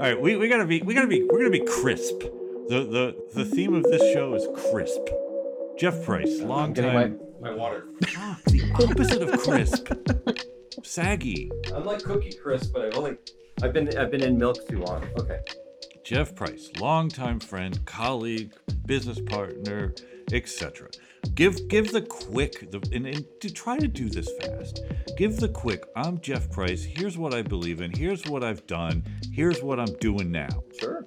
right, we, we gotta be we gotta be we're gonna be crisp. The the the theme of this show is crisp. Jeff Price, long I'm time. my, my water. Ah, the opposite of crisp. Saggy. I'm like cookie crisp, but I've only I've been I've been in milk too long. Okay. Jeff Price, longtime friend, colleague, business partner, etc. Give give the quick the and, and to try to do this fast. Give the quick. I'm Jeff Price. Here's what I believe in. Here's what I've done. Here's what I'm doing now. Sure.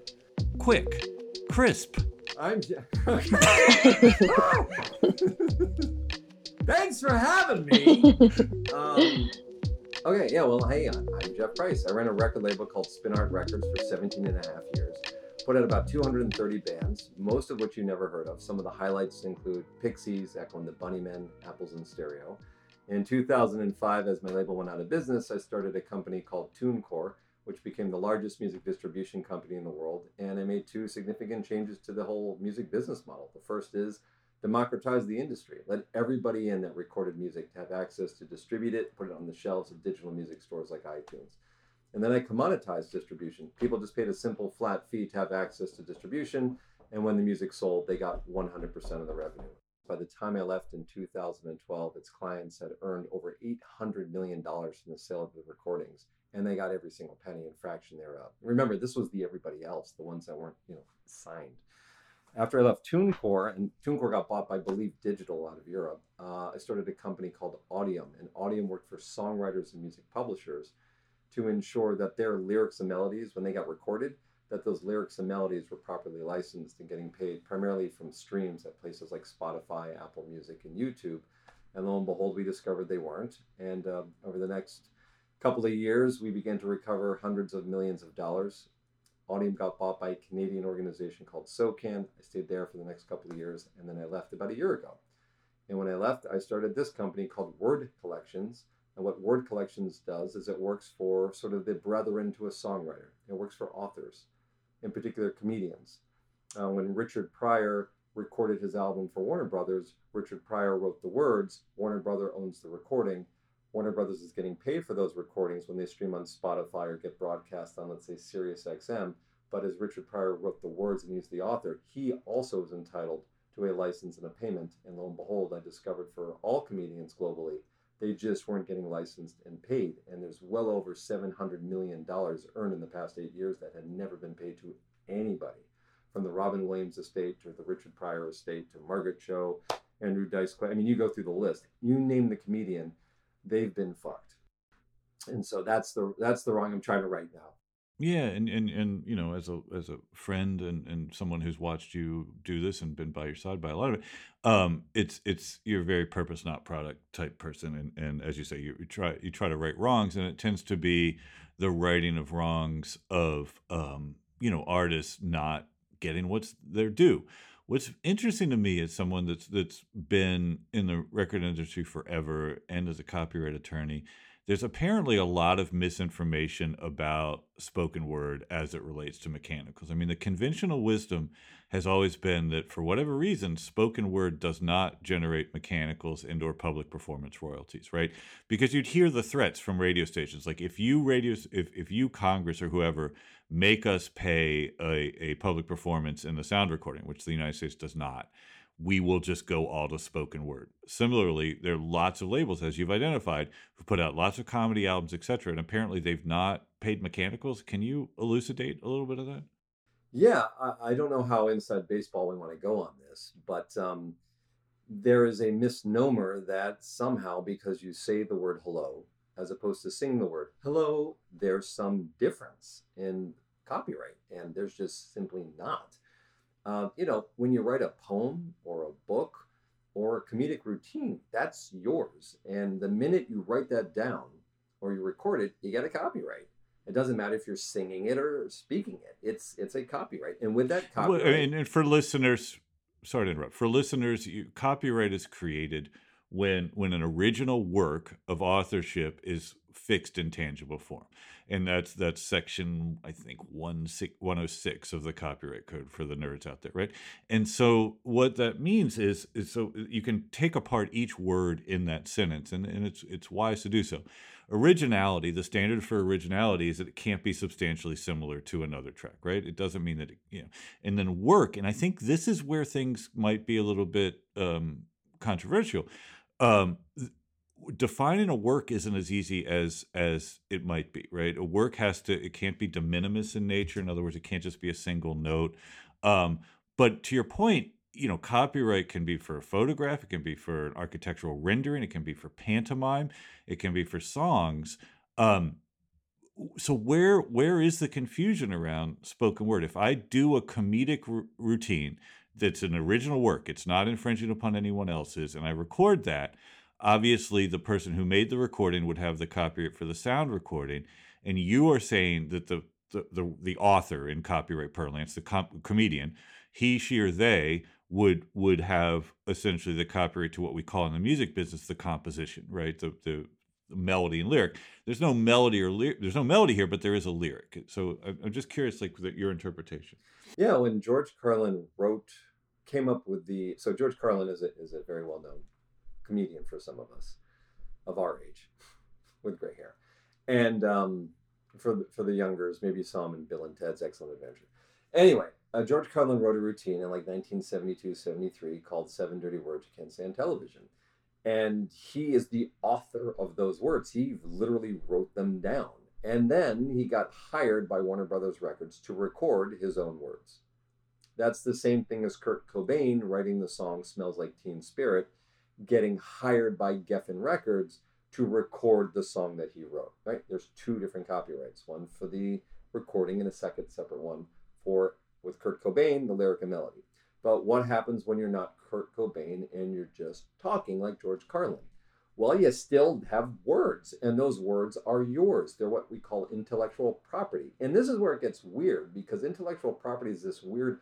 Quick, crisp. I'm. Je- Thanks for having me. Um, okay, yeah, well, hey, I'm I'm Jeff Price. I ran a record label called Spin Art Records for 17 and a half years. Put out about 230 bands, most of which you never heard of. Some of the highlights include Pixies, Echo and the Bunnymen, Apples in Stereo. In 2005, as my label went out of business, I started a company called TuneCore, which became the largest music distribution company in the world. And I made two significant changes to the whole music business model. The first is democratize the industry. Let everybody in that recorded music have access to distribute it, put it on the shelves of digital music stores like iTunes. And then I commoditized distribution. People just paid a simple flat fee to have access to distribution. And when the music sold, they got 100% of the revenue. By the time I left in 2012, its clients had earned over $800 million from the sale of the recordings, and they got every single penny and fraction thereof. Remember, this was the everybody else, the ones that weren't, you know, signed. After I left TuneCore, and TuneCore got bought by Believe Digital out of Europe, uh, I started a company called Audiam, and Audiam worked for songwriters and music publishers to ensure that their lyrics and melodies, when they got recorded, that those lyrics and melodies were properly licensed and getting paid primarily from streams at places like Spotify, Apple Music, and YouTube. And lo and behold, we discovered they weren't. And uh, over the next couple of years, we began to recover hundreds of millions of dollars. Audiam got bought by a Canadian organization called SOCAN. I stayed there for the next couple of years, and then I left about a year ago. And when I left, I started this company called Word Collections. And what Word Collections does is it works for sort of the brethren to a songwriter. It works for authors, in particular comedians. Uh, when Richard Pryor recorded his album for Warner Brothers, Richard Pryor wrote the words. Warner Brother owns the recording. Warner Brothers is getting paid for those recordings when they stream on Spotify or get broadcast on, let's say, Sirius XM. But as Richard Pryor wrote the words and he's the author, he also is entitled to a license and a payment. And lo and behold, I discovered for all comedians globally, they just weren't getting licensed and paid. And there's well over $700 million earned in the past eight years that had never been paid to anybody. From the Robin Williams estate to the Richard Pryor estate to Margaret Cho, Andrew Dice Clay. I mean, you go through the list. You name the comedian, they've been fucked. And so that's the that's the wrong I'm trying to right now. Yeah, and, and and you know, as a as a friend and and someone who's watched you do this and been by your side by a lot of it, um, it's it's you're a very purpose not product type person, and and as you say, you, you try you try to right wrongs, and it tends to be the righting of wrongs of um, you know artists not getting what's their due. What's interesting to me as someone that's that's been in the record industry forever and as a copyright attorney, there's apparently a lot of misinformation about spoken word as it relates to mechanicals. I mean, the conventional wisdom has always been that for whatever reason, spoken word does not generate mechanicals and or public performance royalties, right? Because you'd hear the threats from radio stations. Like if you radios if, if you Congress or whoever make us pay a, a public performance in the sound recording, which the United States does not, we will just go all to spoken word. Similarly, there are lots of labels, as you've identified, who put out lots of comedy albums, etc., and apparently they've not paid mechanicals. Can you elucidate a little bit of that? Yeah, I, I don't know how inside baseball we want to go on this, but um, there is a misnomer that somehow because you say the word hello as opposed to sing the word hello, there's some difference in copyright, and there's just simply not. Uh, you know, when you write a poem or a book or a comedic routine, that's yours. And the minute you write that down or you record it, you get a copyright. It doesn't matter if you're singing it or speaking it. It's it's a copyright. And with that copyright, well, and, and for listeners, sorry to interrupt. For listeners, you, copyright is created when when an original work of authorship is fixed in tangible form. And that's that's section i think 106 of the copyright code for the nerds out there right? And so what that means is, is so you can take apart each word in that sentence and, and it's it's wise to do so. Originality the standard for originality is that it can't be substantially similar to another track right? It doesn't mean that it, you know. And then work and i think this is where things might be a little bit um, controversial um, defining a work isn't as easy as as it might be right? A work has to it can't be de minimis in nature in other words it can't just be a single note um, but to your point you know copyright can be for a photograph it can be for an architectural rendering it can be for pantomime it can be for songs um, so where where is the confusion around spoken word? If i do a comedic r- routine that's an original work. It's not infringing upon anyone else's and i record that. Obviously the person who made the recording would have the copyright for the sound recording and you are saying that the the, the, the author in copyright parlance the com- comedian he she or they would would have essentially the copyright to what we call in the music business the composition right? The the, the melody and lyric there's no melody or lyric there's no melody here but there is a lyric so i'm just curious like your interpretation yeah when george carlin wrote came up with the so george carlin is a, is a very well known comedian for some of us of our age with gray hair. And um, for, the, for the youngers, maybe you saw him in Bill and Ted's Excellent Adventure. Anyway, uh, George Carlin wrote a routine in like 1972, 73 called Seven Dirty Words You Can't Say on Television. And he is the author of those words. He literally wrote them down. And then he got hired by Warner Brothers Records to record his own words. That's the same thing as Kurt Cobain writing the song Smells Like Teen Spirit getting hired by Geffen Records to record the song that he wrote. Right? There's two different copyrights, one for the recording and a second separate one for with Kurt Cobain, the lyric and melody. But what happens when you're not Kurt Cobain and you're just talking like George Carlin? Well, you still have words, and those words are yours. They're what we call intellectual property. And this is where it gets weird because intellectual property is this weird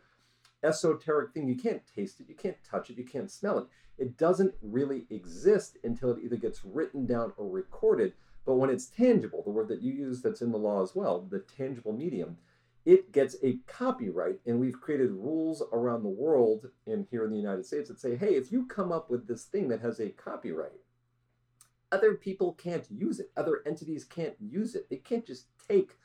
esoteric thing. You can't taste it, you can't touch it, you can't smell it. It doesn't really exist until it either gets written down or recorded. But when it's tangible, the word that you use that's in the law as well, the tangible medium, it gets a copyright. And we've created rules around the world and here in the United States that say, hey, if you come up with this thing that has a copyright, other people can't use it. Other entities can't use it. They can't just take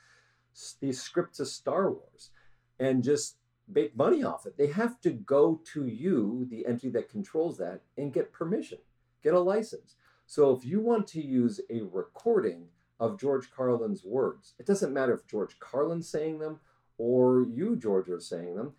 these scripts of Star Wars and just make money off it. They have to go to you, the entity that controls that, and get permission, get a license. So if you want to use a recording of George Carlin's words, it doesn't matter if George Carlin's saying them or you, George, are saying them.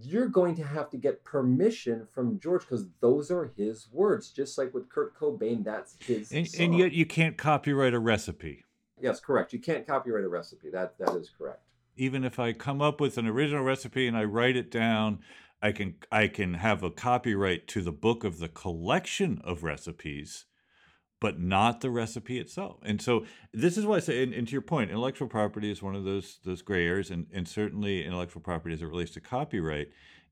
You're going to have to get permission from George because those are his words. Just like with Kurt Cobain, that's his. And, and yet, you can't copyright a recipe. Yes, correct. You can't copyright a recipe. That that is correct even if I come up with an original recipe and I write it down, I can I can have a copyright to the book of the collection of recipes, but not the recipe itself. And so this is why I say, and, and to your point, intellectual property is one of those those gray areas, and, and certainly intellectual property as it relates to copyright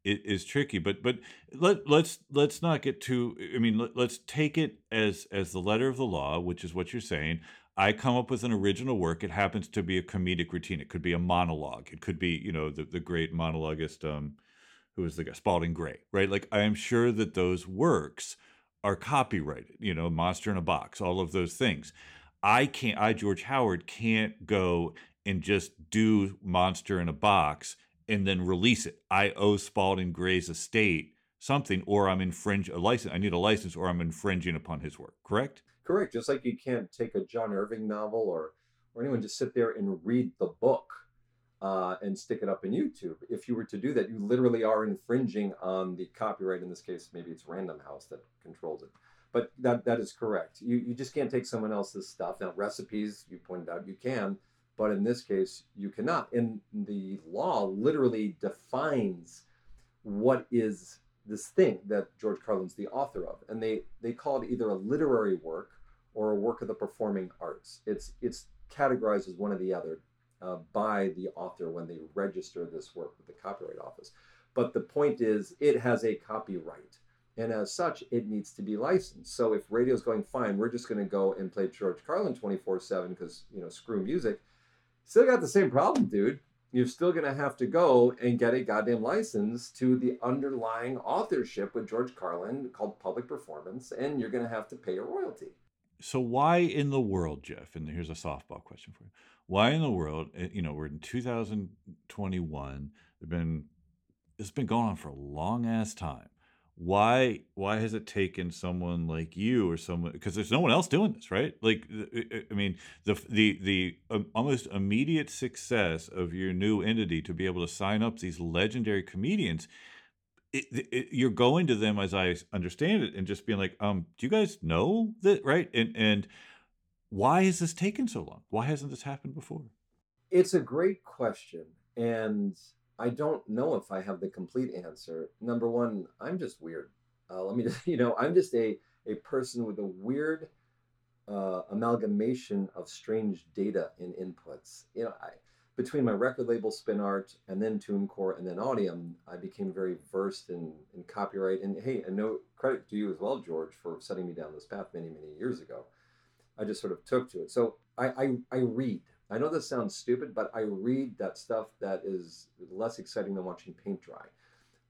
is tricky. But but let let's let's not get too. I mean, let, let's take it as as the letter of the law, which is what you're saying. I come up with an original work. It happens to be a comedic routine. It could be a monologue. It could be, you know, the, the great monologuist, um, who is the guy, Spalding Gray, right? Like I am sure that those works are copyrighted, you know, Monster in a Box, all of those things. I can't, I, George Howard, can't go and just do Monster in a Box and then release it. I owe Spalding Gray's estate something, or I'm infringing a license. I need a license, or I'm infringing upon his work. Correct? Correct. Just like you can't take a John Irving novel or or anyone just sit there and read the book uh, and stick it up in YouTube. If you were to do that, you literally are infringing on the copyright. In this case, maybe it's Random House that controls it. But that that is correct. You you just can't take someone else's stuff. Now recipes, you pointed out, you can, but in this case, you cannot. And the law literally defines what is this thing that George Carlin's the author of, and they they call it either a literary work or a work of the performing arts. It's it's categorized as one or the other uh, by the author when they register this work with the Copyright Office. But the point is, it has a copyright. And as such, it needs to be licensed. So if radio's going fine, we're just going to go and play George Carlin 24 7 because, you know, screw music. Still got the same problem, dude. You're still going to have to go and get a goddamn license to the underlying authorship with George Carlin called public performance, and you're going to have to pay a royalty. So why in the world, Jeff? And here's a softball question for you. Why in the world? Eh, you know, we're in 2021. There've been it's been going on for a long ass time why why has it taken someone like you or someone because there's no one else doing this right like i mean the the the um, almost immediate success of your new entity to be able to sign up these legendary comedians it, it, you're going to them as i understand it and just being like um do you guys know that right and and why has this taken so long why hasn't this happened before it's a great question and I don't know if I have the complete answer. Number one, I'm just weird. Uh, let me just, you know, I'm just a, a person with a weird uh, amalgamation of strange data and inputs. You know, I, between my record label Spin Art and then TuneCore and then Audiam, I became very versed in, in copyright. And hey, and no credit to you as well, George, for setting me down this path many, many years ago. I just sort of took to it. So I, I, I read. I know this sounds stupid, but I read that stuff that is less exciting than watching paint dry.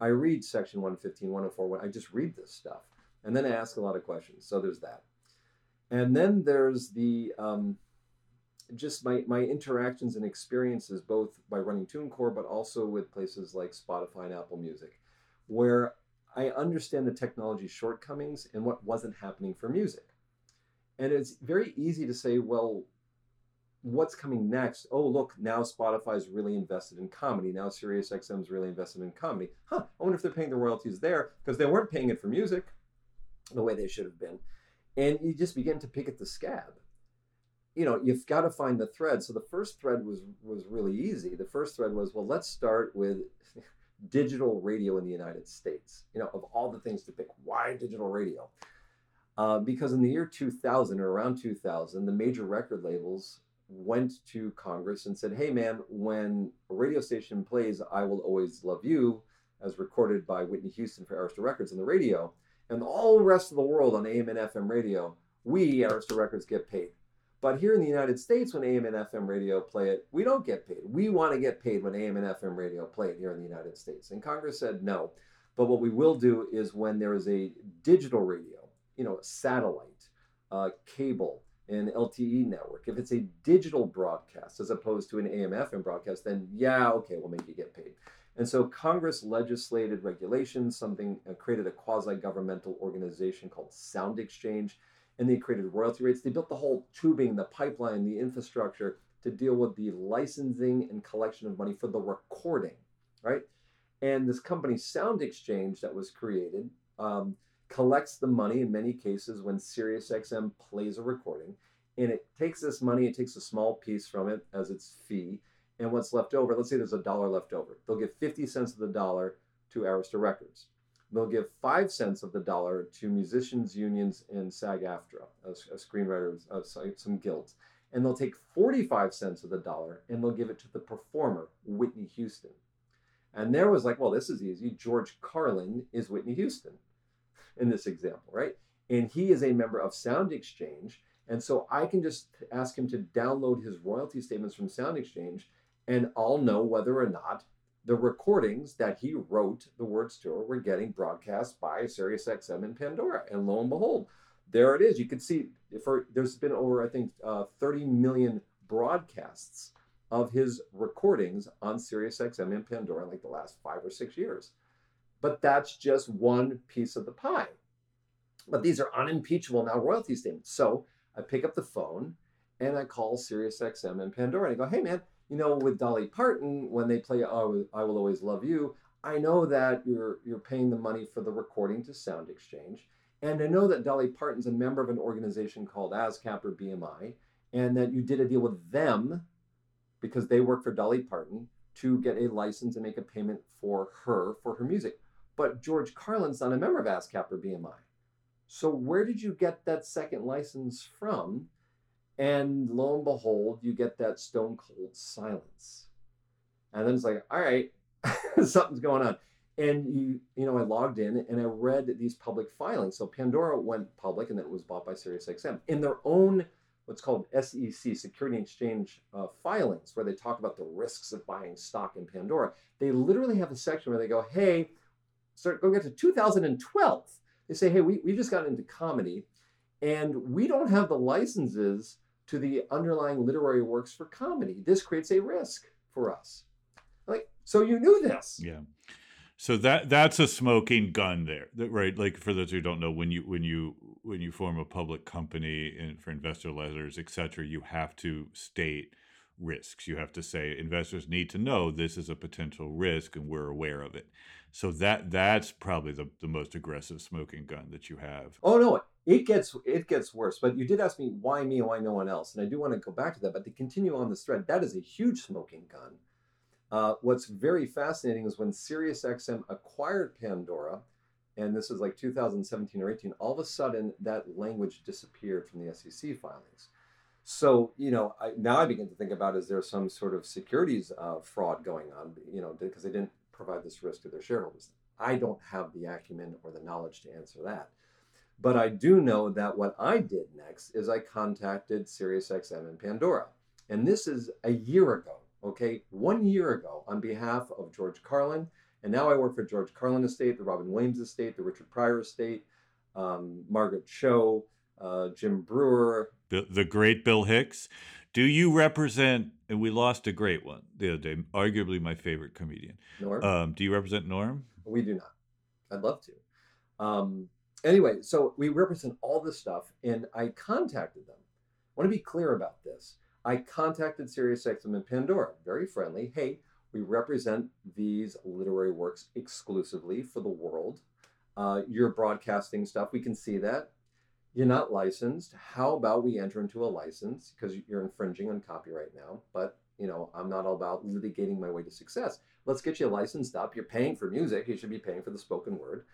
I read section 115, 104, I just read this stuff. And then I ask a lot of questions. So there's that. And then there's the um, just my, my interactions and experiences, both by running TuneCore, but also with places like Spotify and Apple Music, where I understand the technology shortcomings and what wasn't happening for music. And it's very easy to say, well, what's coming next? Oh, look, now Spotify's really invested in comedy. Now SiriusXM's really invested in comedy. Huh, I wonder if they're paying the royalties there because they weren't paying it for music the way they should have been. And you just begin to pick at the scab. You know, you've got to find the thread. So the first thread was was really easy. The first thread was, well, let's start with digital radio in the United States. You know, of all the things to pick, why digital radio? Uh, because in the year 2000 or around 2000, the major record labels went to Congress and said, hey, man, when a radio station plays I Will Always Love You, as recorded by Whitney Houston for Arista Records on the radio, and all the rest of the world on AM and FM radio, we, Arista Records, get paid. But here in the United States, when AM and FM radio play it, we don't get paid. We want to get paid when AM and FM radio play it here in the United States. And Congress said no. But what we will do is when there is a digital radio, you know, satellite, uh, cable, an LTE network. If it's a digital broadcast as opposed to an AM FM broadcast, then yeah, okay, we'll make you get paid. And so Congress legislated regulations, something uh, created a quasi governmental organization called Sound Exchange, and they created royalty rates. They built the whole tubing, the pipeline, the infrastructure to deal with the licensing and collection of money for the recording, right? And this company, Sound Exchange, that was created, um, collects the money in many cases when SiriusXM plays a recording, and it takes this money, it takes a small piece from it as its fee, and what's left over, let's say there's a dollar left over, they'll give 50 cents of the dollar to Arista Records. They'll give five cents of the dollar to musicians unions and SAG-AFTRA, a, a screenwriters, uh, some guilds, and they'll take 45 cents of the dollar and they'll give it to the performer, Whitney Houston. And there was like, well, this is easy. George Carlin is Whitney Houston in this example, right? And he is a member of Sound Exchange. And so I can just ask him to download his royalty statements from Sound Exchange, and I'll know whether or not the recordings that he wrote the words to were getting broadcast by SiriusXM and Pandora. And lo and behold, there it is. You can see for there's been over I think uh, 30 million broadcasts of his recordings on SiriusXM and Pandora in like the last five or six years. But that's just one piece of the pie. But these are unimpeachable now royalty statements. So I pick up the phone and I call SiriusXM and Pandora and I go, hey man, you know, with Dolly Parton, when they play I Will Always Love You, I know that you're you're paying the money for the recording to Sound Exchange. And I know that Dolly Parton's a member of an organization called ASCAP or BMI, and that you did a deal with them because they work for Dolly Parton to get a license and make a payment for her for her music. But George Carlin's not a member of ASCAP or BMI. So where did you get that second license from? And lo and behold, you get that stone cold silence. And then it's like, all right, something's going on. And you, you know, I logged in and I read these public filings. So Pandora went public, and then it was bought by SiriusXM in their own what's called SEC Security Exchange uh, filings, where they talk about the risks of buying stock in Pandora. They literally have a section where they go, "Hey, start going get to 2012." They say, "Hey, we we just got into comedy, and we don't have the licenses to the underlying literary works for comedy. This creates a risk for us." Like, so you knew this? Yeah. So that that's a smoking gun there, right? Like for those who don't know, when you when you when you form a public company and for investor letters, et cetera, you have to state risks. You have to say investors need to know this is a potential risk and we're aware of it. So that that's probably the, the most aggressive smoking gun that you have. Oh no, it gets it gets worse. But you did ask me why me and why no one else, and I do want to go back to that. But to continue on this thread, that is a huge smoking gun uh, what's very fascinating is when SiriusXM acquired Pandora, and this is like 2017 or 18, all of a sudden that language disappeared from the SEC filings. So, you know, I, now I begin to think about is there some sort of securities uh, fraud going on, you know, because they didn't provide this risk to their shareholders. I don't have the acumen or the knowledge to answer that. But I do know that what I did next is I contacted SiriusXM and Pandora. And this is a year ago okay, one year ago on behalf of George Carlin. And now I work for George Carlin Estate, the Robin Williams Estate, the Richard Pryor Estate, um, Margaret Cho, uh, Jim Breuer. The, the great Bill Hicks. Do you represent, and we lost a great one the other day, arguably my favorite comedian. Norm? Um, do you represent Norm? We do not. I'd love to. Um, anyway, so we represent all this stuff, and I contacted them. I want to be clear about this. I contacted SiriusXM and Pandora, very friendly. Hey, we represent these literary works exclusively for the world. Uh, you're broadcasting stuff. We can see that. You're not licensed. How about we enter into a license because you're infringing on copyright now? But you know, I'm not all about litigating my way to success. Let's get you licensed up. You're paying for music. You should be paying for the spoken word.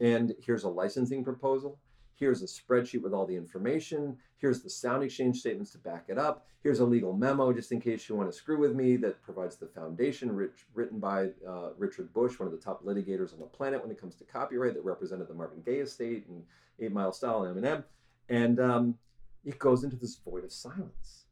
And here's a licensing proposal. Here's a spreadsheet with all the information. Here's the sound exchange statements to back it up. Here's a legal memo just in case you want to screw with me that provides the foundation rich, written by uh, Richard Busch, one of the top litigators on the planet when it comes to copyright that represented the Marvin Gaye estate and Eight Mile Style and Eminem. And um, it goes into this void of silence.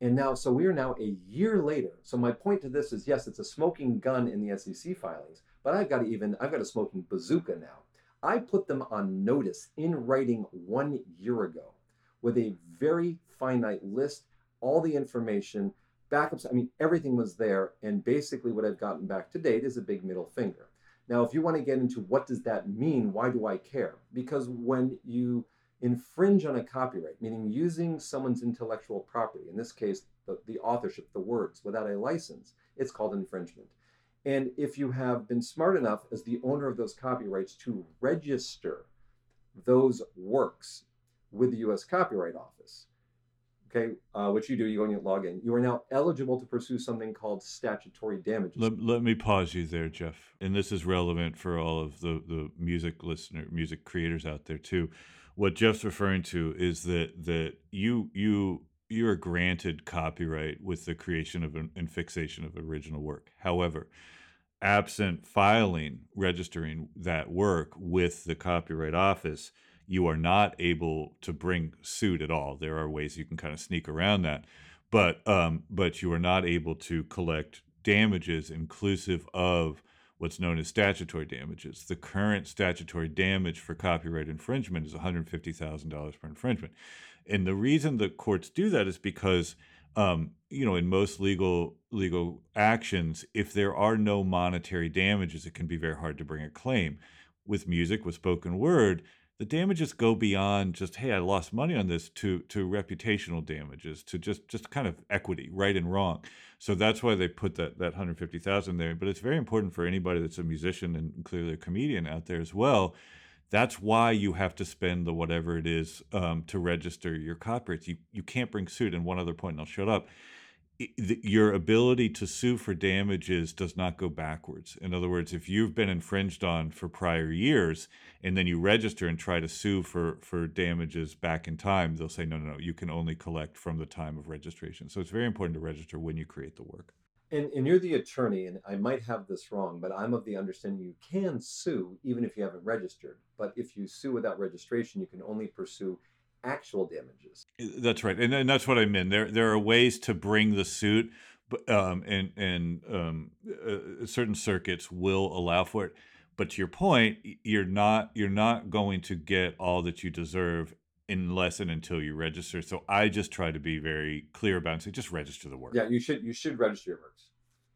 And now, so we are now a year later. So my point to this is, yes, it's a smoking gun in the SEC filings, but I've got to even, I've got a smoking bazooka now I put them on notice in writing one year ago with a very finite list, all the information, backups. I mean, everything was there. And basically, what I've gotten back to date is a big middle finger. Now, if you want to get into what does that mean, why do I care? Because when you infringe on a copyright, meaning using someone's intellectual property, in this case, the, the authorship, the words, without a license, it's called infringement. And if you have been smart enough as the owner of those copyrights to register those works with the US Copyright Office, okay, uh, which you do, you go and you log in, you are now eligible to pursue something called statutory damages. Let, let me pause you there, Jeff. And this is relevant for all of the, the music listener, music creators out there too. What Jeff's referring to is that that you you you are granted copyright with the creation of an, and fixation of original work. However, absent filing, registering that work with the Copyright Office, you are not able to bring suit at all. There are ways you can kind of sneak around that, but um, but you are not able to collect damages inclusive of what's known as statutory damages. The current statutory damage for copyright infringement is $150,000 per infringement. And the reason the courts do that is because um, you know, in most legal legal actions, if there are no monetary damages, it can be very hard to bring a claim. With music, with spoken word, the damages go beyond just hey, I lost money on this to to reputational damages, to just just kind of equity, right and wrong. So that's why they put that that hundred fifty thousand there. But it's very important for anybody that's a musician and clearly a comedian out there as well that's why you have to spend the whatever it is um, to register your copyrights. You you can't bring suit. And one other point, and I'll shut up. Your ability to sue for damages does not go backwards. In other words, if you've been infringed on for prior years and then you register and try to sue for for damages back in time, they'll say no, no, no. You can only collect from the time of registration. So it's very important to register when you create the work. And, and you're the attorney, and I might have this wrong, but I'm of the understanding you can sue even if you haven't registered. But if you sue without registration, you can only pursue actual damages. That's right, and, and that's what I meant. There there are ways to bring the suit, but um, and and um, uh, certain circuits will allow for it. But to your point, you're not you're not going to get all that you deserve unless and until you register. So I just try to be very clear about and say just register the work. Yeah, you should you should register your works.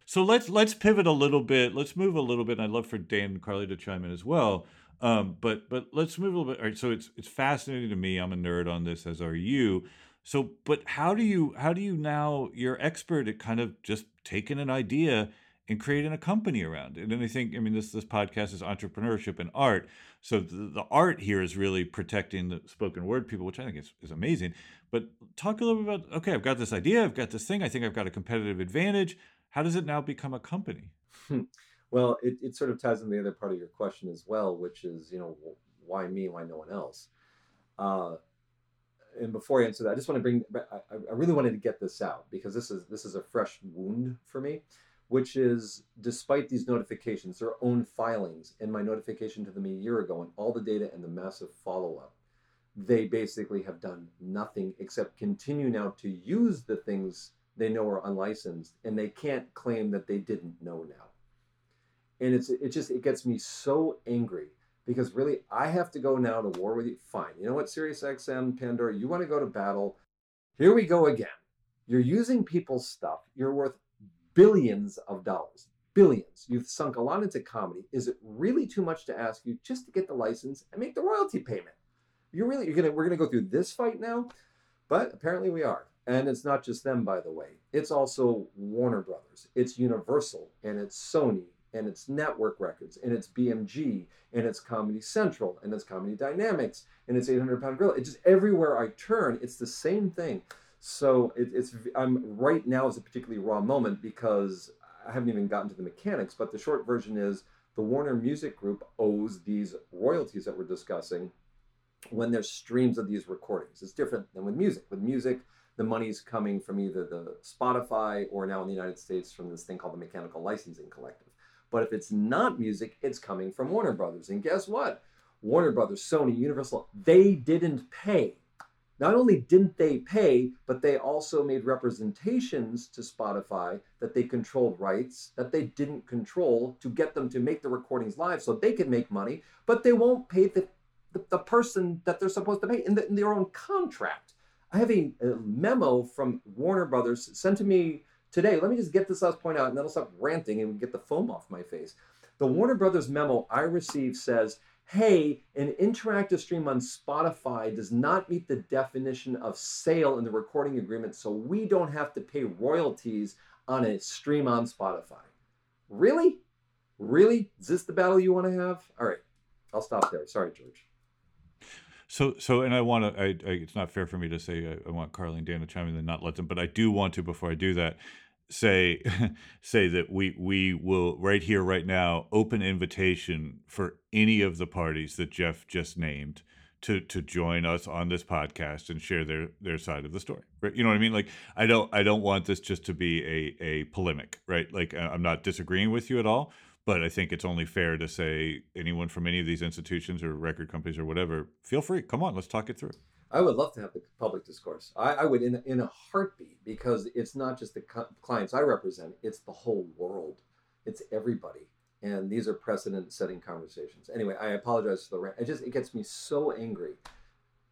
So let's let's pivot a little bit. Let's move a little bit. I'd love for Dan and Carly to chime in as well. Um, but but let's move a little bit. All right, so it's it's fascinating to me. I'm a nerd on this, as are you. So, but how do you how do you now? You're expert at kind of just taking an idea and creating a company around it. And I think, I mean, this this podcast is entrepreneurship and art. So the, the art here is really protecting the spoken word people, which I think is, is amazing. But talk a little bit about, okay, I've got this idea, I've got this thing, I think I've got a competitive advantage. How does it now become a company? Well, it, it sort of ties in the other part of your question as well, which is, you know, why me, why no one else? Uh, and before I answer that, I just want to bring, I, I really wanted to get this out because this is this is a fresh wound for me which is despite these notifications, their own filings, and my notification to them a year ago, and all the data and the massive follow up, they basically have done nothing except continue now to use the things they know are unlicensed, and they can't claim that they didn't know now. And it's it just it gets me so angry because really I have to go now to war with you. Fine, you know what, SiriusXM, Pandora, you want to go to battle? Here we go again. You're using people's stuff. You're worth billions of dollars. Billions. You've sunk a lot into comedy. Is it really too much to ask you just to get the license and make the royalty payment? You're really you're gonna we're gonna go through this fight now? But apparently we are. And it's not just them, by the way. It's also Warner Brothers. It's Universal and it's Sony and it's Network Records and it's BMG and it's Comedy Central and it's Comedy Dynamics and it's 800 Pound Gorilla. It's just everywhere I turn, it's the same thing. So it, it's I'm right now is a particularly raw moment because I haven't even gotten to the mechanics. But the short version is the Warner Music Group owes these royalties that we're discussing when there's streams of these recordings. It's different than with music. With music, the money's coming from either the Spotify or now in the United States from this thing called the Mechanical Licensing Collective. But if it's not music, it's coming from Warner Brothers. And guess what? Warner Brothers, Sony, Universal, they didn't pay not only didn't they pay, but they also made representations to Spotify that they controlled rights that they didn't control to get them to make the recordings live so they could make money, but they won't pay the, the, the person that they're supposed to pay in, the, in their own contract. I have a, a, memo from Warner Brothers sent to me today. Let me just get this last point out and then I'll stop ranting and get the foam off my face. The Warner Brothers memo I received says hey, an interactive stream on Spotify does not meet the definition of sale in the recording agreement, so we don't have to pay royalties on a stream on Spotify. Really? Really? Is this the battle you want to have? All right, I'll stop there. Sorry, George. So, so, and I want to. I, I, it's not fair for me to say I, I want Carly and Dan to chime in and not let them, but I do want to before I do that say say that we we will right here right now open invitation for any of the parties that Jeff just named to to join us on this podcast and share their their side of the story right you know what i mean like i don't i don't want this just to be a a polemic right like uh, i'm not disagreeing with you at all but i think it's only fair to say anyone from any of these institutions or record companies or whatever feel free come on let's talk it through I would love to have the public discourse. I, I would in in a heartbeat because it's not just the co- clients I represent; it's the whole world. It's everybody, and these are precedent-setting conversations. Anyway, I apologize for the rant. It just it gets me so angry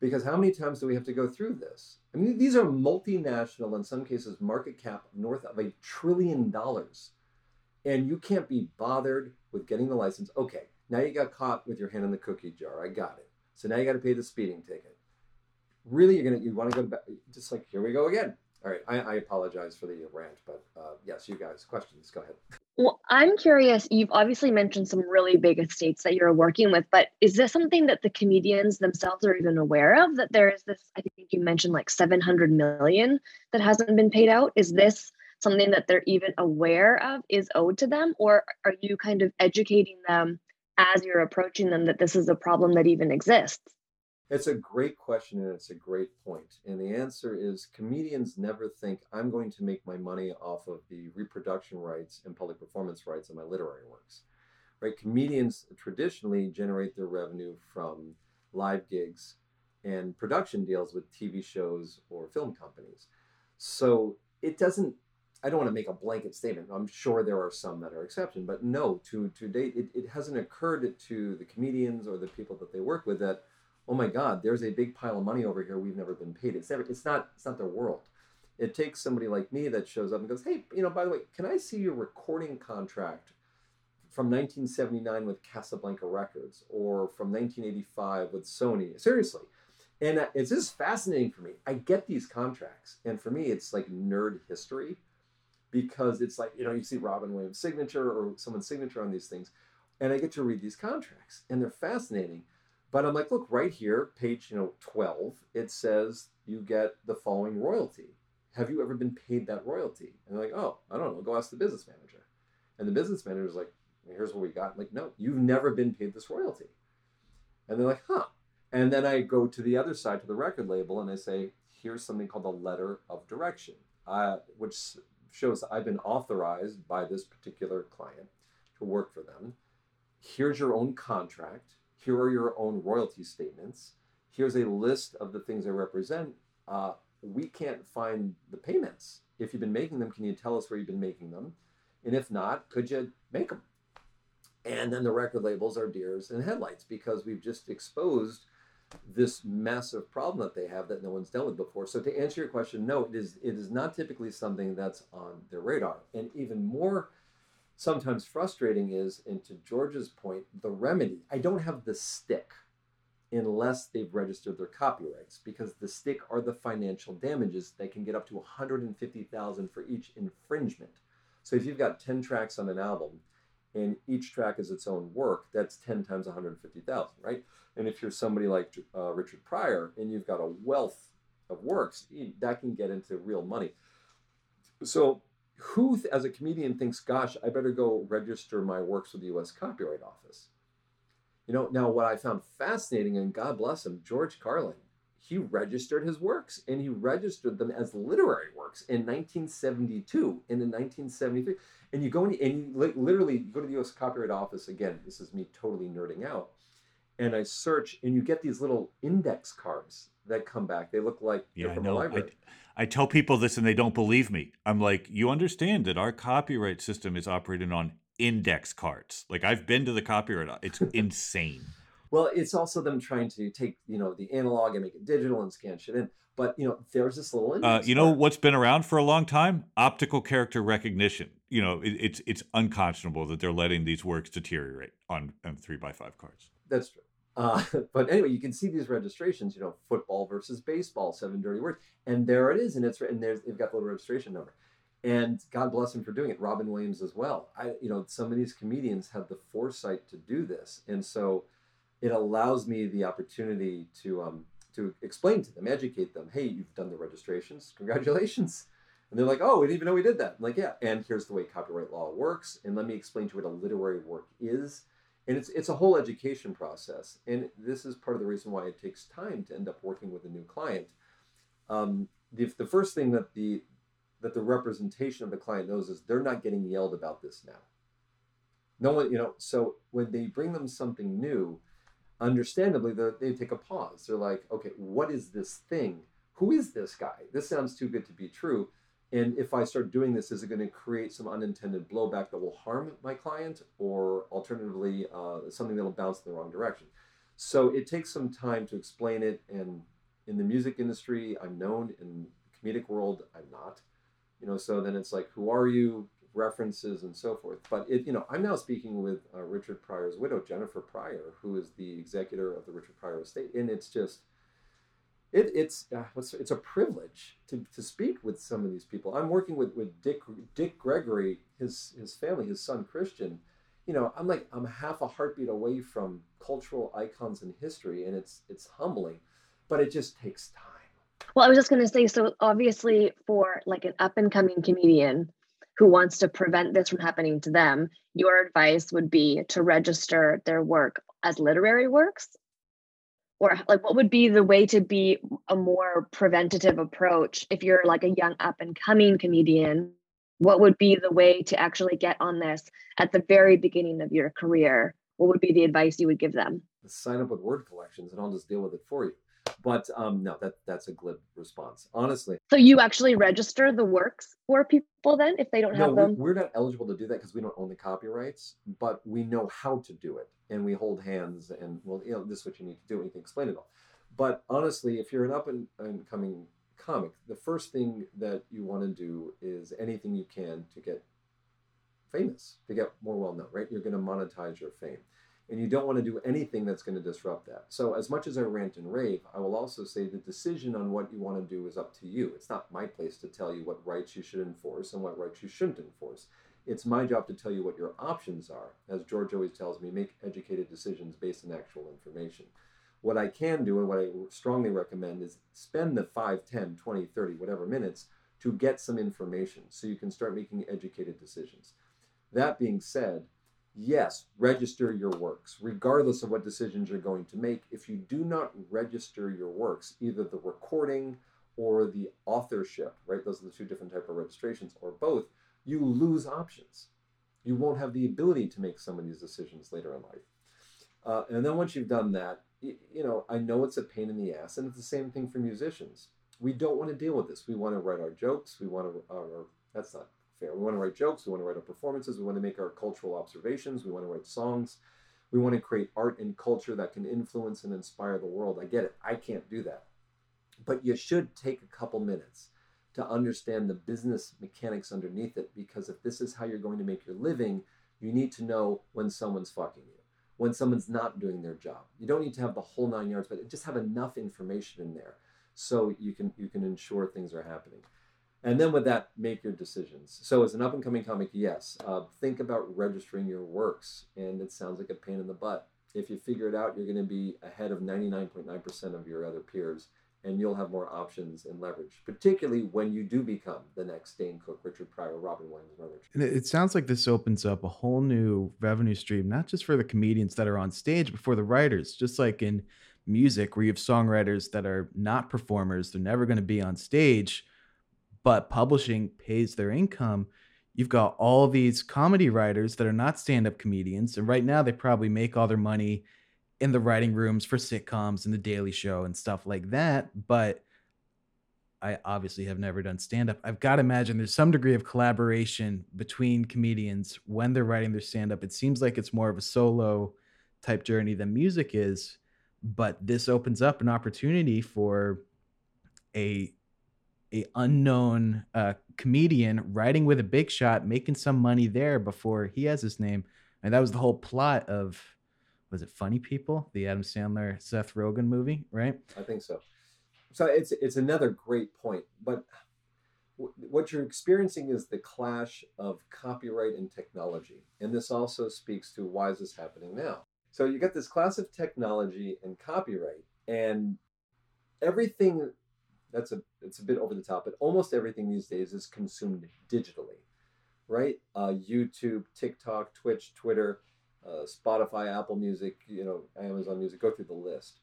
because how many times do we have to go through this? I mean, these are multinational, in some cases, market cap north of a trillion dollars, and you can't be bothered with getting the license. Okay, now you got caught with your hand in the cookie jar. I got it. So now you got to pay the speeding ticket really you're gonna you want to go back just like here we go again all right i, I apologize for the rant but uh, yes you guys questions go ahead well i'm curious you've obviously mentioned some really big estates that you're working with but is this something that the comedians themselves are even aware of that there is this i think you mentioned like 700 million that hasn't been paid out is this something that they're even aware of is owed to them or are you kind of educating them as you're approaching them that this is a problem that even exists It's a great question and it's a great point. And the answer is comedians never think I'm going to make my money off of the reproduction rights and public performance rights of my literary works. Right? Comedians traditionally generate their revenue from live gigs and production deals with TV shows or film companies. So it doesn't I don't want to make a blanket statement. I'm sure there are some that are exception, but no, to to date, it, it hasn't occurred to the comedians or the people that they work with that oh my God, there's a big pile of money over here we've never been paid. It's never, it's not, it's not their world. It takes somebody like me that shows up and goes, hey, you know, by the way, can I see your recording contract from 1979 with Casablanca Records or from 1985 with Sony? Seriously. And uh, it's just fascinating for me. I get these contracts, and for me, it's like nerd history because it's like, you know, you see Robin Williams' signature or someone's signature on these things, and I get to read these contracts, and they're fascinating but I'm like, look, right here, page you know 12, it says you get the following royalty. Have you ever been paid that royalty? And they're like, oh, I don't know. Go ask the business manager. And the business manager is like, here's what we got. I'm like, no, you've never been paid this royalty. And they're like, huh. And then I go to the other side to the record label and I say, here's something called a letter of direction, uh, which shows I've been authorized by this particular client to work for them. Here's your own contract here are your own royalty statements. Here's a list of the things I represent. Uh, we can't find the payments. If you've been making them, can you tell us where you've been making them? And if not, could you make them? And then the record labels are deers and headlights because we've just exposed this massive problem that they have that no one's dealt with before. So to answer your question, no, it is it is not typically something that's on their radar. And even more sometimes frustrating is, and to George's point, the remedy. I don't have the stick unless they've registered their copyrights because the stick are the financial damages that can get up to 150,000 for each infringement. So if you've got 10 tracks on an album and each track is its own work, that's 10 times 150,000, right? And if you're somebody like uh, Richard Pryor and you've got a wealth of works, that can get into real money. So who, as a comedian, thinks, gosh, I better go register my works with the US Copyright Office? You know, now what I found fascinating, and God bless him, George Carlin, he registered his works and he registered them as literary works in 1972 and in 1973. And you go in, and you literally go to the US Copyright Office again. This is me totally nerding out. And I search, and you get these little index cards that come back. They look like yeah, from a library. I, I tell people this and they don't believe me. I'm like, you understand that our copyright system is operated on index cards. Like I've been to the copyright, it's insane. Well, it's also them trying to take, you know, the analog and make it digital and scan shit in. But, you know, there's this little uh, you know what's been around for a long time? Optical character recognition. You know, it, it's it's unconscionable that they're letting these works deteriorate on, on three by five cards. That's true. Uh, but anyway, you can see these registrations. You know, football versus baseball, seven dirty words, and there it is, and it's and there's they've got the little registration number. And God bless him for doing it. Robin Williams as well. I, you know, some of these comedians have the foresight to do this, and so it allows me the opportunity to um, to explain to them, educate them. Hey, you've done the registrations. Congratulations. And they're like, oh, we didn't even know we did that. I'm like, yeah. And here's the way copyright law works. And let me explain to you what a literary work is and it's it's a whole education process. And this is part of the reason why it takes time to end up working with a new client. Um, the, the first thing that the that the representation of the client knows is they're not getting yelled about this now. No one you know so when they bring them something new understandably they take a pause. They're like okay what is this thing? Who is this guy? This sounds too good to be true and if I start doing this, is it going to create some unintended blowback that will harm my client, or alternatively, uh, something that will bounce in the wrong direction? So it takes some time to explain it. And in the music industry, I'm known. In the comedic world, I'm not. You know, so then it's like, who are you? References and so forth. But it, you know, I'm now speaking with uh, Richard Pryor's widow, Jennifer Pryor, who is the executor of the Richard Pryor estate, and it's just it, it's uh, it's a privilege to, to speak with some of these people. I'm working with, with Dick Dick Gregory, his his family, his son Christian. You know, I'm like I'm half a heartbeat away from cultural icons in history, and it's it's humbling, but it just takes time. Well, I was just going to say, so obviously, for like an up and coming comedian who wants to prevent this from happening to them, your advice would be to register their work as literary works or like what would be the way to be a more preventative approach if you're like a young up and coming comedian? What would be the way to actually get on this at the very beginning of your career? What would be the advice you would give them? Sign up with word collections and i'll just deal with it for you. But um, no, that that's a glib response, honestly. So you actually register the works for people then if they don't no, have them? We're not eligible to do that because we don't own the copyrights, but we know how to do it, and we hold hands, and well, you know, this is what you need to do, and you can explain it all. But honestly, if you're an up and, and coming comic, the first thing that you want to do is anything you can to get famous, to get more well known, right? You're going to monetize your fame and you don't want to do anything that's going to disrupt that. So, as much as I rant and rave, I will also say the decision on what you want to do is up to you. It's not my place to tell you what rights you should enforce and what rights you shouldn't enforce. It's my job to tell you what your options are. As George always tells me, make educated decisions based on actual information. What I can do and what I strongly recommend is spend the 5, 10, 20, 30, whatever minutes to get some information so you can start making educated decisions. That being said, yes, register your works, regardless of what decisions you're going to make. If you do not register your works, either the recording or the authorship, right? Those are the two different type of registrations, or both, you lose options. You won't have the ability to make some of these decisions later in life. Uh, and then once you've done that, you, you know, I know it's a pain in the ass, and it's the same thing for musicians. We don't want to deal with this. We want to write our jokes. We want to, or that's not fair. We want to write jokes, we want to write our performances, we want to make our cultural observations, we want to write songs, we want to create art and culture that can influence and inspire the world. I get it. I can't do that. But you should take a couple minutes to understand the business mechanics underneath it because if this is how you're going to make your living, you need to know when someone's fucking you, when someone's not doing their job. You don't need to have the whole nine yards, but just have enough information in there so you can you can ensure things are happening. And then with that make your decisions. So as an up and coming comic yes uh, think about registering your works and it sounds like a pain in the butt. If you figure it out you're going to be ahead of 99.9% of your other peers and you'll have more options and leverage particularly when you do become the next dane cook richard pryor robin williams and it sounds like this opens up a whole new revenue stream not just for the comedians that are on stage but for the writers just like in music where you have songwriters that are not performers they're never going to be on stage but publishing pays their income. You've got all these comedy writers that are not stand up comedians. And right now, they probably make all their money in the writing rooms for sitcoms and The Daily Show and stuff like that. But I obviously have never done stand up. I've got to imagine there's some degree of collaboration between comedians when they're writing their stand up. It seems like it's more of a solo type journey than music is. But this opens up an opportunity for a a unknown uh, comedian writing with a big shot, making some money there before he has his name. And that was the whole plot of was it Funny People, the Adam Sandler Seth Rogen movie, right? I think so. So it's it's another great point, but what you're experiencing is the clash of copyright and technology, and this also speaks to why is this happening now. So you got this class of technology and copyright, and everything that's a it's a bit over the top, but almost everything these days is consumed digitally, right? Uh, YouTube, TikTok, Twitch, Twitter, uh, Spotify, Apple Music, you know, Amazon Music. Go through the list,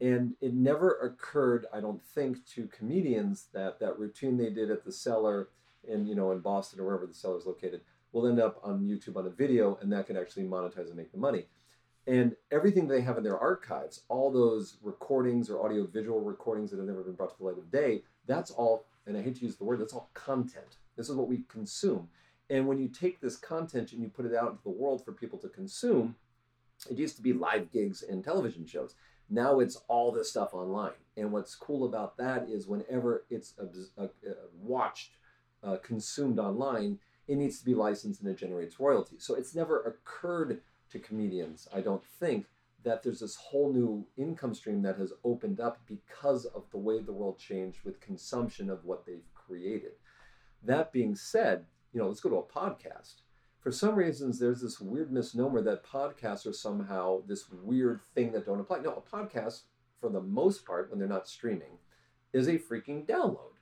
and it never occurred, I don't think, to comedians that that routine they did at the cellar in you know in Boston or wherever the cellar is located will end up on YouTube on a video, and that could actually monetize and make the money and everything they have in their archives, all those recordings or audio visual recordings that have never been brought to the light of day, that's all, and I hate to use the word, that's all content. This is what we consume. And when you take this content and you put it out into the world for people to consume, it used to be live gigs and television shows. Now it's all this stuff online. And what's cool about that is whenever it's a, a watched, uh, consumed online, it needs to be licensed and it generates royalties. So it's never occurred to comedians, I don't think, that there's this whole new income stream that has opened up because of the way the world changed with consumption of what they've created. That being said, you know, let's go to a podcast. For some reasons, there's this weird misnomer that podcasts are somehow this weird thing that don't apply. No, a podcast, for the most part, when they're not streaming, is a freaking download.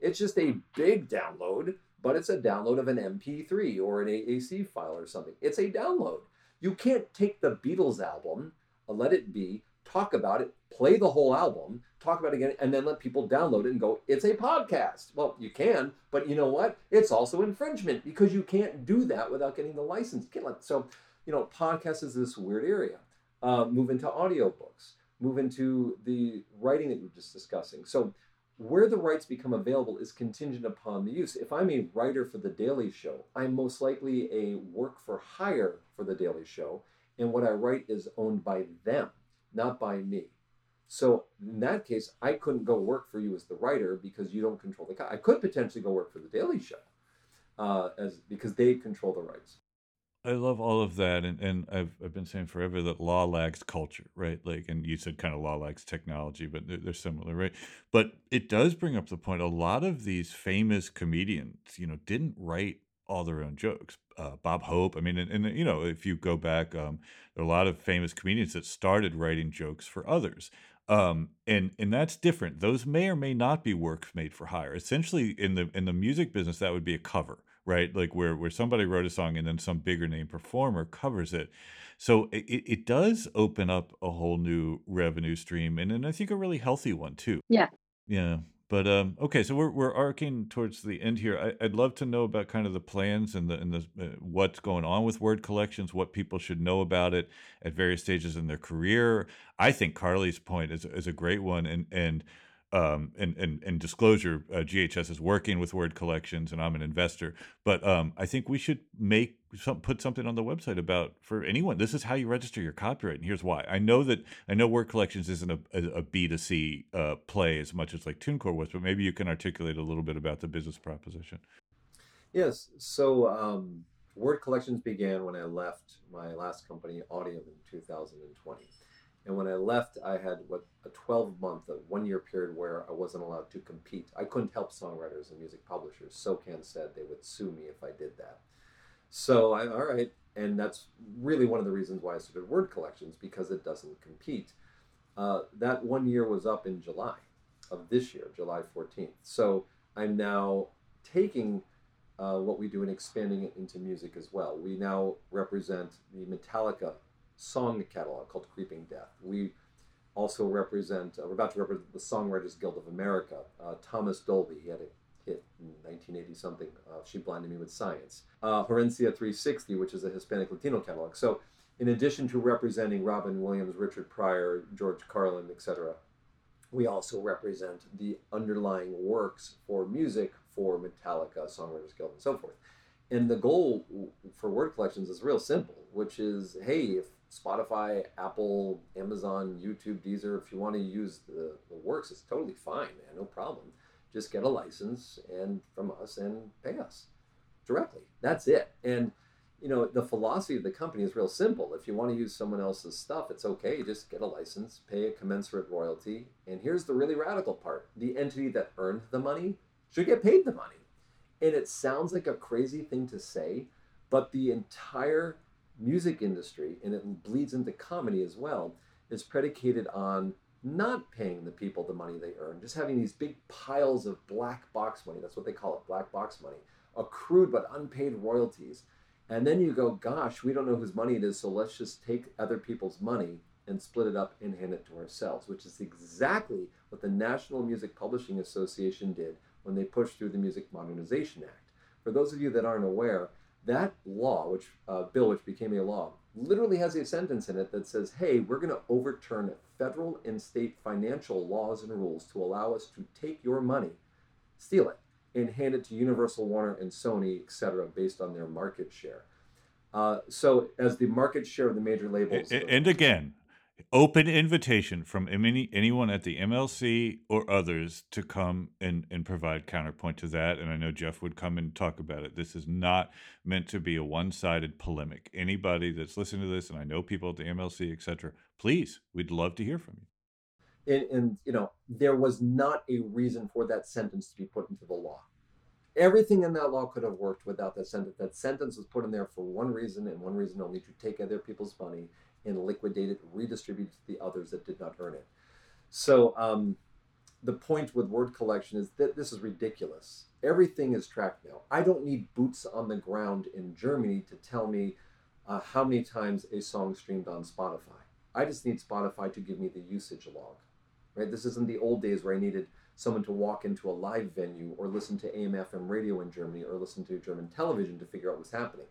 It's just a big download, but it's a download of an MP3 or an AAC file or something. It's a download. You can't take the Beatles album, Let It Be, talk about it, play the whole album, talk about it again, and then let people download it and go, it's a podcast. Well, you can, but you know what? It's also infringement because you can't do that without getting the license. You let, so, you know, podcast is this weird area. Uh, move into audiobooks, move into the writing that we are just discussing. So, where the rights become available is contingent upon the use. If I'm a writer for The Daily Show, I'm most likely a work for hire for The Daily Show, and what I write is owned by them, not by me. So in that case, I couldn't go work for you as the writer because you don't control the. Co- I could potentially go work for The Daily Show, uh, as because they control the rights. I love all of that, and, and I've I've been saying forever that law lags culture, right? Like, and you said kind of law lags technology, but they're, they're similar, right? But it does bring up the point. A lot of these famous comedians, you know, didn't write all their own jokes. Uh, Bob Hope, I mean, and, and you know, if you go back, um, there are a lot of famous comedians that started writing jokes for others. Um, and and that's different. Those may or may not be works made for hire. Essentially, in the in the music business, that would be a cover right? Like where where somebody wrote a song and then some bigger name performer covers it. So it, it does open up a whole new revenue stream, and, and I think a really healthy one too. Yeah. Yeah. But um, okay, so we're we're arcing towards the end here. I, would love to know about kind of the plans and the and the uh, what's going on with word collections, what people should know about it at various stages in their career. I think Carly's point is is a great one, and and um, and, and, and disclosure, uh, GHS is working with word collections, and I'm an investor. But um, I think we should make some put something on the website about for anyone. This is how you register your copyright, and here's why. I know that I know word collections isn't a a B 2 C uh, play as much as like TuneCore was, but maybe you can articulate a little bit about the business proposition. Yes. So um, word collections began when I left my last company, Audiam, in 2020. And when I left, I had what a 12 month, a one year period where I wasn't allowed to compete. I couldn't help songwriters and music publishers. SOCAN said they would sue me if I did that. So I, all right, and that's really one of the reasons why I started Word Collections because it doesn't compete. Uh, that one year was up in July of this year, July 14th. So I'm now taking uh, what we do and expanding it into music as well. We now represent the Metallica song catalog called Creeping Death. We also represent, uh, we're about to represent the Songwriters Guild of America. Uh, Thomas Dolby, he had a hit in 1980 something, uh, She Blinded Me with Science. Uh, Herencia 360, which is a Hispanic Latino catalog. So, in addition to representing Robin Williams, Richard Pryor, George Carlin, etc., we also represent the underlying works for music for Metallica, Songwriters Guild, and so forth. And the goal for word collections is real simple, which is hey, if Spotify, Apple, Amazon, YouTube, Deezer. If you want to use the, the works, it's totally fine, man. No problem. Just get a license and from us and pay us directly. That's it. And you know, the philosophy of the company is real simple. If you want to use someone else's stuff, it's okay. Just get a license, pay a commensurate royalty. And here's the really radical part the entity that earned the money should get paid the money. And it sounds like a crazy thing to say, but the entire music industry, and it bleeds into comedy as well, is predicated on not paying the people the money they earn, just having these big piles of black box money. That's what they call it, black box money, accrued but unpaid royalties. And then you go, gosh, we don't know whose money it is, so let's just take other people's money and split it up and hand it to ourselves, which is exactly what the National Music Publishing Association did when they pushed through the Music Modernization Act. For those of you that aren't aware, that law, which uh, bill which became a law, literally has a sentence in it that says, "Hey, we're going to overturn federal and state financial laws and rules to allow us to take your money, steal it, and hand it to Universal, Warner, and Sony, etc., based on their market share." Uh, so, as the market share of the major labels, and, and again, open invitation from any, anyone at the MLC or others to come and, and provide counterpoint to that. And I know Jeff would come and talk about it. This is not meant to be a one sided polemic. Anybody that's listening to this, and I know people at the MLC, et cetera, please, we'd love to hear from you. And, and you know, there was not a reason for that sentence to be put into the law. Everything in that law could have worked without that sentence. That sentence was put in there for one reason and one reason only to take other people's money and liquidate it, redistribute it to the others that did not earn it. So um, the point with word collection is that this is ridiculous. Everything is tracked now. I don't need boots on the ground in Germany to tell me uh, how many times a song streamed on Spotify. I just need Spotify to give me the usage log. Right? This isn't the old days where I needed someone to walk into a live venue or listen to AM FM radio in Germany or listen to German television to figure out what's happening.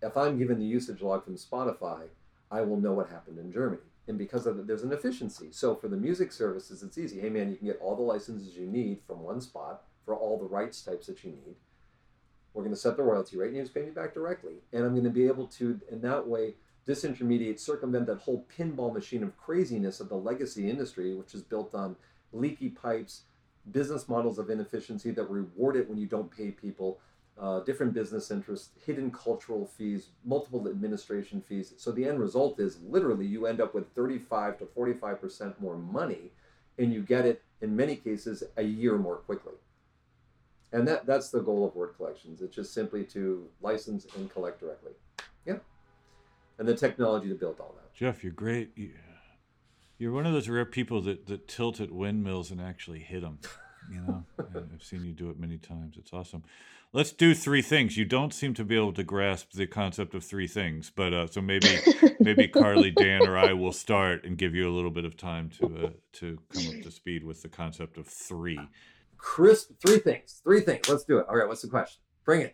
If I'm given the usage log from Spotify, I will know what happened in Germany. And because of it, there's an efficiency. So for the music services, it's easy. Hey man, you can get all the licenses you need from one spot for all the rights types that you need. We're going to set the royalty rate and you just pay me back directly. And I'm going to be able to, in that way, disintermediate, circumvent that whole pinball machine of craziness of the legacy industry, which is built on leaky pipes, business models of inefficiency that reward it when you don't pay people, uh, different business interests, hidden cultural fees, multiple administration fees. So the end result is literally you end up with 35 to 45% more money, and you get it in many cases a year more quickly. And that, that's the goal of word collections. It's just simply to license and collect directly. Yeah. And the technology to build all that. Jeff, you're great. You're one of those rare people that, that tilt at windmills and actually hit them. You know, I've seen you do it many times. It's awesome. Let's do three things. You don't seem to be able to grasp the concept of three things, but uh, so maybe maybe Carly, Dan, or I will start and give you a little bit of time to uh, to come up to speed with the concept of three. Chris, three things. Three things. Let's do it. All right. What's the question? Bring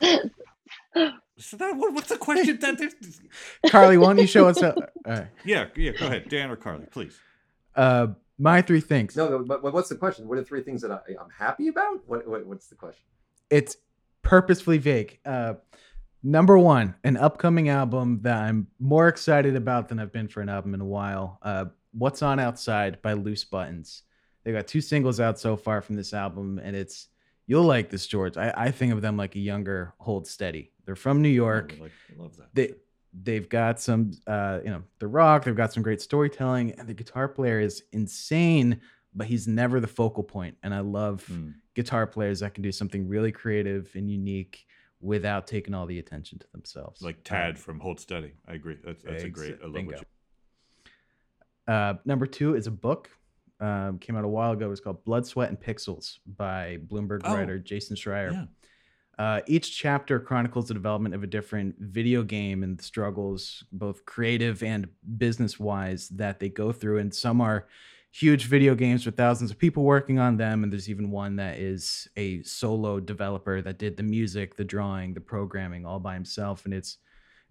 it. So that what, what's the question? That Carly, why don't you show us? How, all right. Yeah, yeah. Go ahead, Dan or Carly, please. Uh, my three things. No, no. But what's the question? What are three things that I, I'm happy about? What, what What's the question? It's purposefully vague. Uh, number one, an upcoming album that I'm more excited about than I've been for an album in a while. Uh, What's on Outside by Loose Buttons. They got two singles out so far from this album, and it's you'll like this, George. I, I think of them like a younger Hold Steady. They're from New York. I like, love that. They they've got some uh, you know, the rock, they've got some great storytelling, and the guitar player is insane, but he's never the focal point. And I love Mm. guitar players that can do something really creative and unique without taking all the attention to themselves. Like Tad from Hold Steady. I agree. That's that's a great. I love bingo. what you. Uh, number two is a book. Um, came out a while ago. It's called Blood, Sweat, and Pixels by Bloomberg Oh, writer Jason Schreier. Yeah. Uh, each chapter chronicles the development of a different video game and the struggles, both creative and business wise, that they go through. And some are huge video games with thousands of people working on them. And there's even one that is a solo developer that did the music, the drawing, the programming all by himself. And it's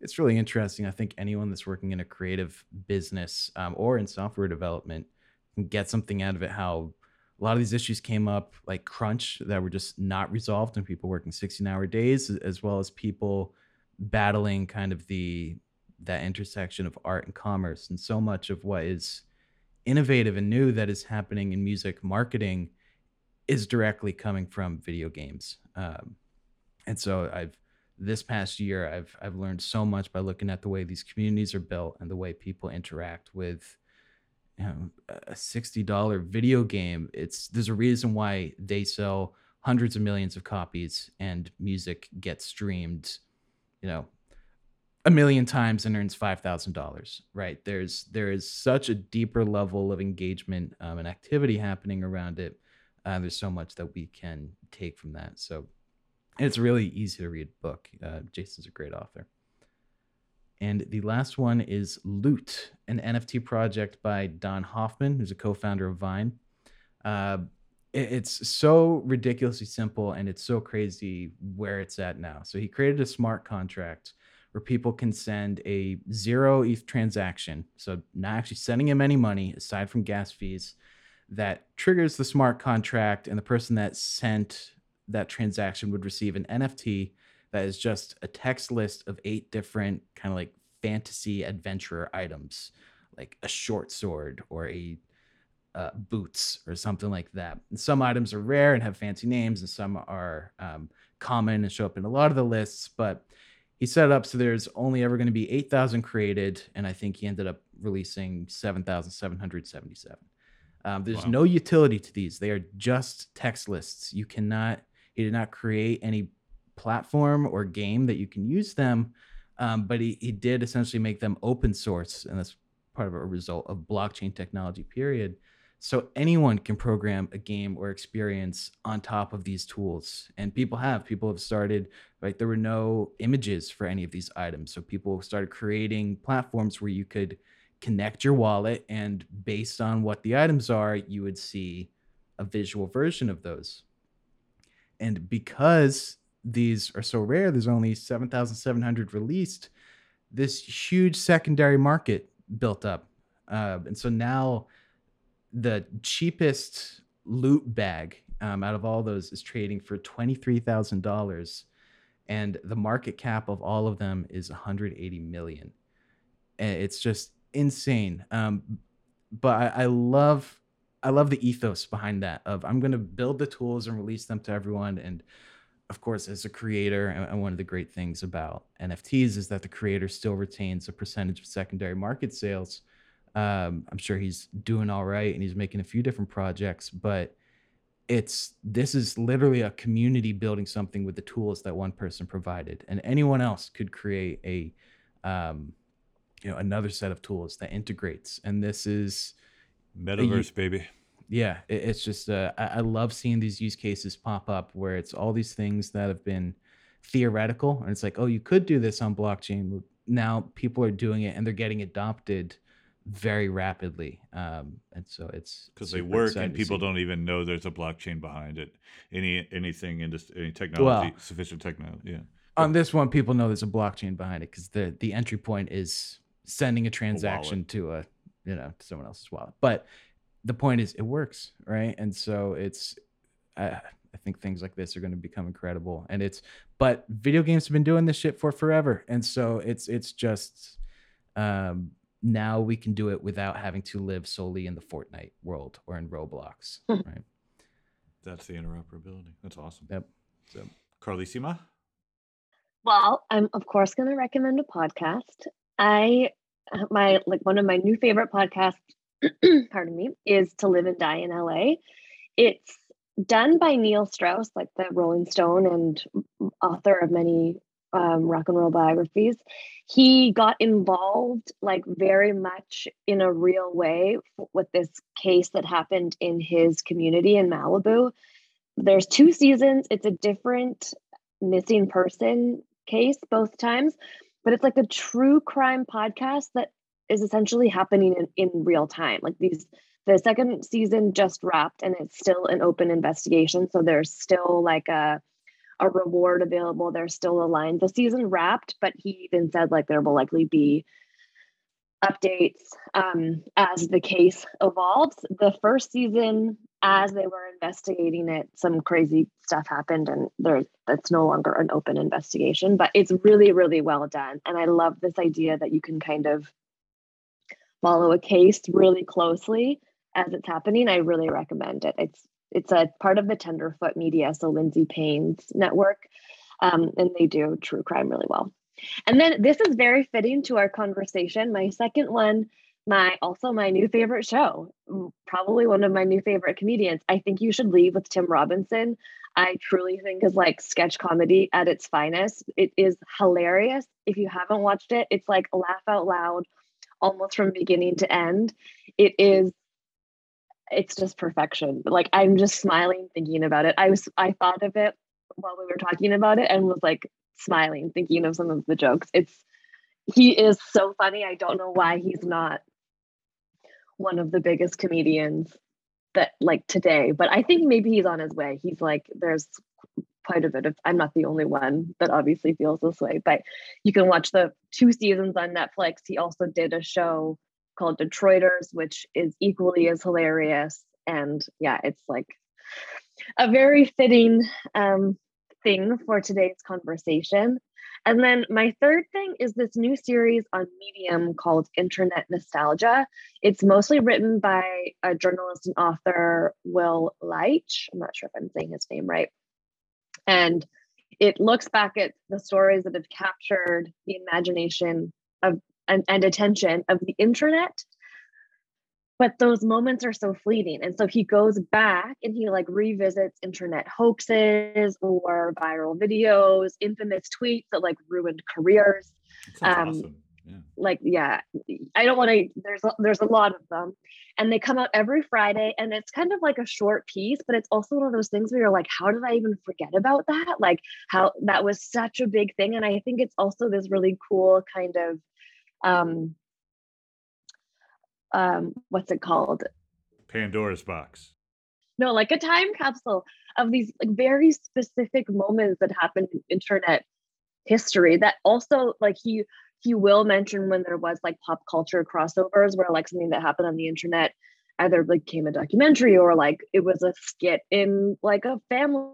it's really interesting. I think anyone that's working in a creative business um, or in software development can get something out of it. How a lot of these issues came up, like crunch, that were just not resolved, and people working 16 hour days, as well as people battling kind of the that intersection of art and commerce. And so much of what is innovative and new that is happening in music marketing is directly coming from video games. Um, and so I've this past year I've I've learned so much by looking at the way these communities are built and the way people interact with you know, a sixty dollar video game. It's there's a reason why they sell hundreds of millions of copies and music gets streamed, you know, a million times and earns five thousand dollars. Right? There's there is such a deeper level of engagement um, and activity happening around it. Uh, there's so much that we can take from that. So it's really easy to read book. Uh, Jason's a great author. And the last one is Loot, an NFT project by Dom Hofmann, who's a co-founder of Vine. Uh, it- it's so ridiculously simple and it's so crazy where it's at now. So he created a smart contract where people can send a zero ETH transaction, so not actually sending him any money aside from gas fees, that triggers the smart contract, and the person that sent that transaction would receive an NFT that is just a text list of eight different kind of like fantasy adventurer items, like a short sword or a uh, boots or something like that. And some items are rare and have fancy names, and some are um, common and show up in a lot of the lists. But he set it up so there's only ever going to be 8,000 created, and I think he ended up releasing 7,777. Um, there's Wow. no utility to these; they are just text lists. You cannot. He did not create any platform or game that you can use them, um, but he, he did essentially make them open source, and that's part of a result of blockchain technology. Period. So anyone can program a game or experience on top of these tools, and people have. People have started. Like there were no images for any of these items, so people started creating platforms where you could connect your wallet, and based on what the items are, you would see a visual version of those. And because these are so rare, there's only 7,700 released, this huge secondary market built up. Uh, and so now the cheapest loot bag um, out of all those is trading for $23,000 and the market cap of all of them is 180 million. It's just insane. Um, but I, I love I love the ethos behind that of I'm going to build the tools and release them to everyone. And of course, as a creator, and one of the great things about NFTs is that the creator still retains a percentage of secondary market sales. Um, I'm sure he's doing all right and he's making a few different projects, but it's this is literally a community building something with the tools that one person provided, and anyone else could create a um, you know another set of tools that integrates. And this is metaverse, a, baby. Yeah, it, it's just uh, I, I love seeing these use cases pop up where it's all these things that have been theoretical, and it's like, oh, you could do this on blockchain. Now people are doing it, and they're getting adopted very rapidly. Um, and so it's because they work and people don't even know there's a blockchain behind it. Any anything in this any technology well, sufficient technology. Yeah. On this one, people know there's a blockchain behind it because the the entry point is sending a transaction a to a you know to someone else's wallet. But the point is, it works, right? And so it's. I, I think things like this are going to become incredible, and it's. But video games have been doing this shit for forever, and so it's it's just um, now we can do it without having to live solely in the Fortnite world or in Roblox. Hmm. right. That's the interoperability. That's awesome. Yep. So, Carlissima? Well, I'm of course going to recommend a podcast. I my like one of my new favorite podcasts, pardon me, is To Live and Die in LA. It's done by Neil Strauss, like the Rolling Stone and author of many um, rock and roll biographies, he got involved like very much in a real way with this case that happened in his community in Malibu. There's two seasons. It's a different missing person case both times, but it's like a true crime podcast that is essentially happening in, in real time. Like these the second season just wrapped and it's still an open investigation. So there's still like a a reward available. There's still a line. The season wrapped, but he even said like there will likely be updates um, as the case evolves. The first season, as they were investigating it, some crazy stuff happened, and there's that's no longer an open investigation. But it's really, really well done, and I love this idea that you can kind of follow a case really closely as it's happening. I really recommend it. It's it's a part of the Tenderfoot Media, so Lindsay Payne's network, um, and they do true crime really well. And then this is very fitting to our conversation. My second one, my also my new favorite show, probably one of my new favorite comedians. I think you should leave with Tim Robinson. I truly think is like sketch comedy at its finest. It is hilarious. If you haven't watched it, it's like laugh out loud almost from beginning to end. It is it's just perfection. Like I'm just smiling thinking about it. I was I thought of it while we were talking about it and was like smiling thinking of some of the jokes. It's he is so funny. I don't know why he's not one of the biggest comedians that like today, but I think maybe he's on his way. He's like there's quite a bit of I'm not the only one that obviously feels this way, but you can watch the two seasons on Netflix. He also did a show called Detroiters, which is equally as hilarious. And yeah, it's like a very fitting um, thing for today's conversation. And then my third thing is this new series on Medium called Internet Nostalgia. It's mostly written by a journalist and author, Will Leitch. I'm not sure if I'm saying his name right. And it looks back at the stories that have captured the imagination of and, and attention of the internet. But those moments are so fleeting. And so he goes back and he like revisits internet hoaxes or viral videos infamous tweets that like ruined careers. Um awesome. Yeah. like yeah i don't want to there's a, there's a lot of them and they come out every friday and it's kind of like a short piece but it's also one of those things where you're like how did i even forget about that like how that was such a big thing and i think it's also this really cool kind of um, um what's it called Pandora's box. no like a time capsule of these like very specific moments that happened in internet history that also like he he will mention when there was like pop culture crossovers where like something that happened on the internet either became a documentary or like it was a skit in like a family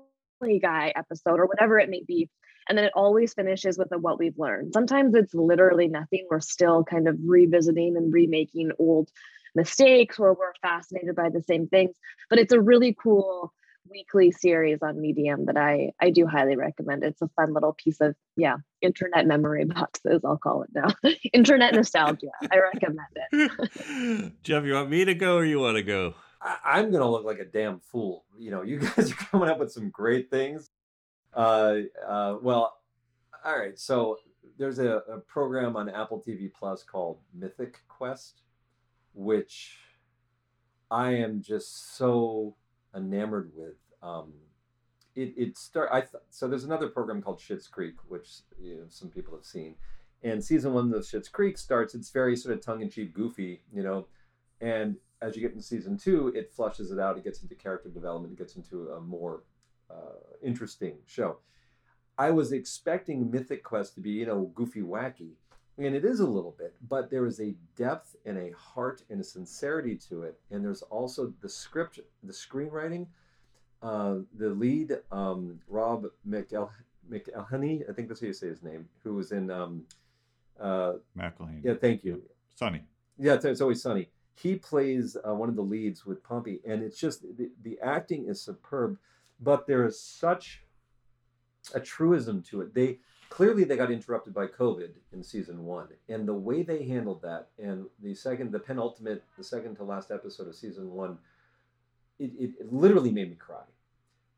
guy episode or whatever it may be and then it always finishes with a what we've learned. Sometimes it's literally nothing. We're still kind of revisiting and remaking old mistakes or we're fascinated by the same things but it's a really cool weekly series on medium that i i do highly recommend it's a fun little piece of yeah internet memory boxes i'll call it now internet nostalgia i recommend it Jeff, you want me to go or you want to go? I, I'm gonna look like a damn fool. You know, you guys are coming up with some great things. Uh, uh, well, all right. So there's a, a program on Apple TV Plus called Mythic Quest, which I am just so enamored with. Um, it it start. I th- so there's another program called Schitt's Creek, which you know, some people have seen, and season one of Schitt's Creek starts. It's very sort of tongue in cheek, goofy, you know, and as you get into season two, it flushes it out. It gets into character development. It gets into a more uh, interesting show. I was expecting Mythic Quest to be, you know, goofy, wacky, and it is a little bit, but there is a depth and a heart and a sincerity to it. And there's also the script, the screenwriting. Uh, the lead, um, Rob McEl- McElhenney, I think that's how you say his name, who was in, um, uh, McElhaney. yeah, thank you. Sonny. Yeah, it's, it's always sunny. He plays uh, one of the leads with Pompey, and it's just the, the acting is superb, but there is such a truism to it. They clearly they got interrupted by COVID in season one, and the way they handled that, and the second, the penultimate, the second to last episode of season one, it, it, it literally made me cry.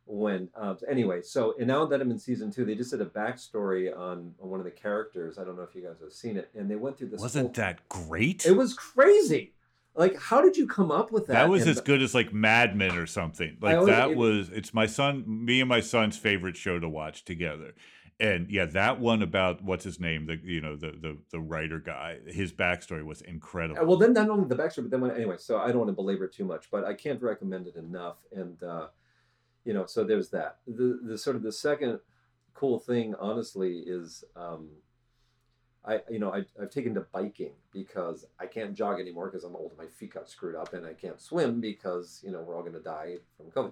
When uh, anyway, so and now that I'm in season two, they just did a backstory on, on one of the characters. I don't know if you guys have seen it, and they went through this. Wasn't whole- that great? it was crazy. Like, how did you come up with that? that was And as good as like Mad Men or something. Like always- that it- was it's my son, me and my son's favorite show to watch together. And yeah, that one about what's his name, the you know the the the writer guy, his backstory was incredible. Uh, Well, then not only the backstory, but then when anyway. So I don't want to belabor it too much, but I can't recommend it enough. And uh, you know, so there's that. The the sort of the second cool thing, honestly, is um, I you know I, I've taken to biking because I can't jog anymore because I'm old. My feet got screwed up, and I can't swim because you know we're all going to die from COVID.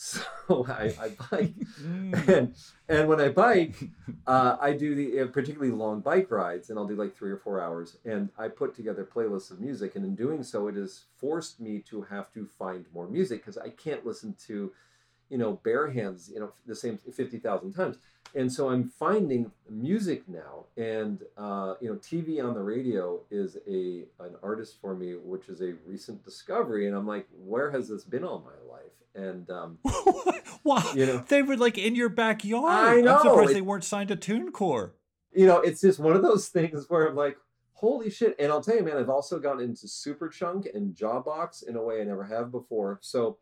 So I, I bike, Mm. and and when I bike, uh, I do the uh, particularly long bike rides, and I'll do like three or four hours. And I put together playlists of music, and in doing so, it has forced me to have to find more music because I can't listen to, you know, Bear Hands, you know, the same fifty thousand times. And so I'm finding music now, and uh, you know, TV on the radio is a an artist for me, which is a recent discovery. And I'm like, where has this been all my life? And um, wow, you know, they were like in your backyard. I know, I'm surprised it- they weren't signed to TuneCore. you know, it's just one of those things where I'm like, holy shit. And I'll tell you, man, I've also gotten into Superchunk and Jawbox in a way I never have before. So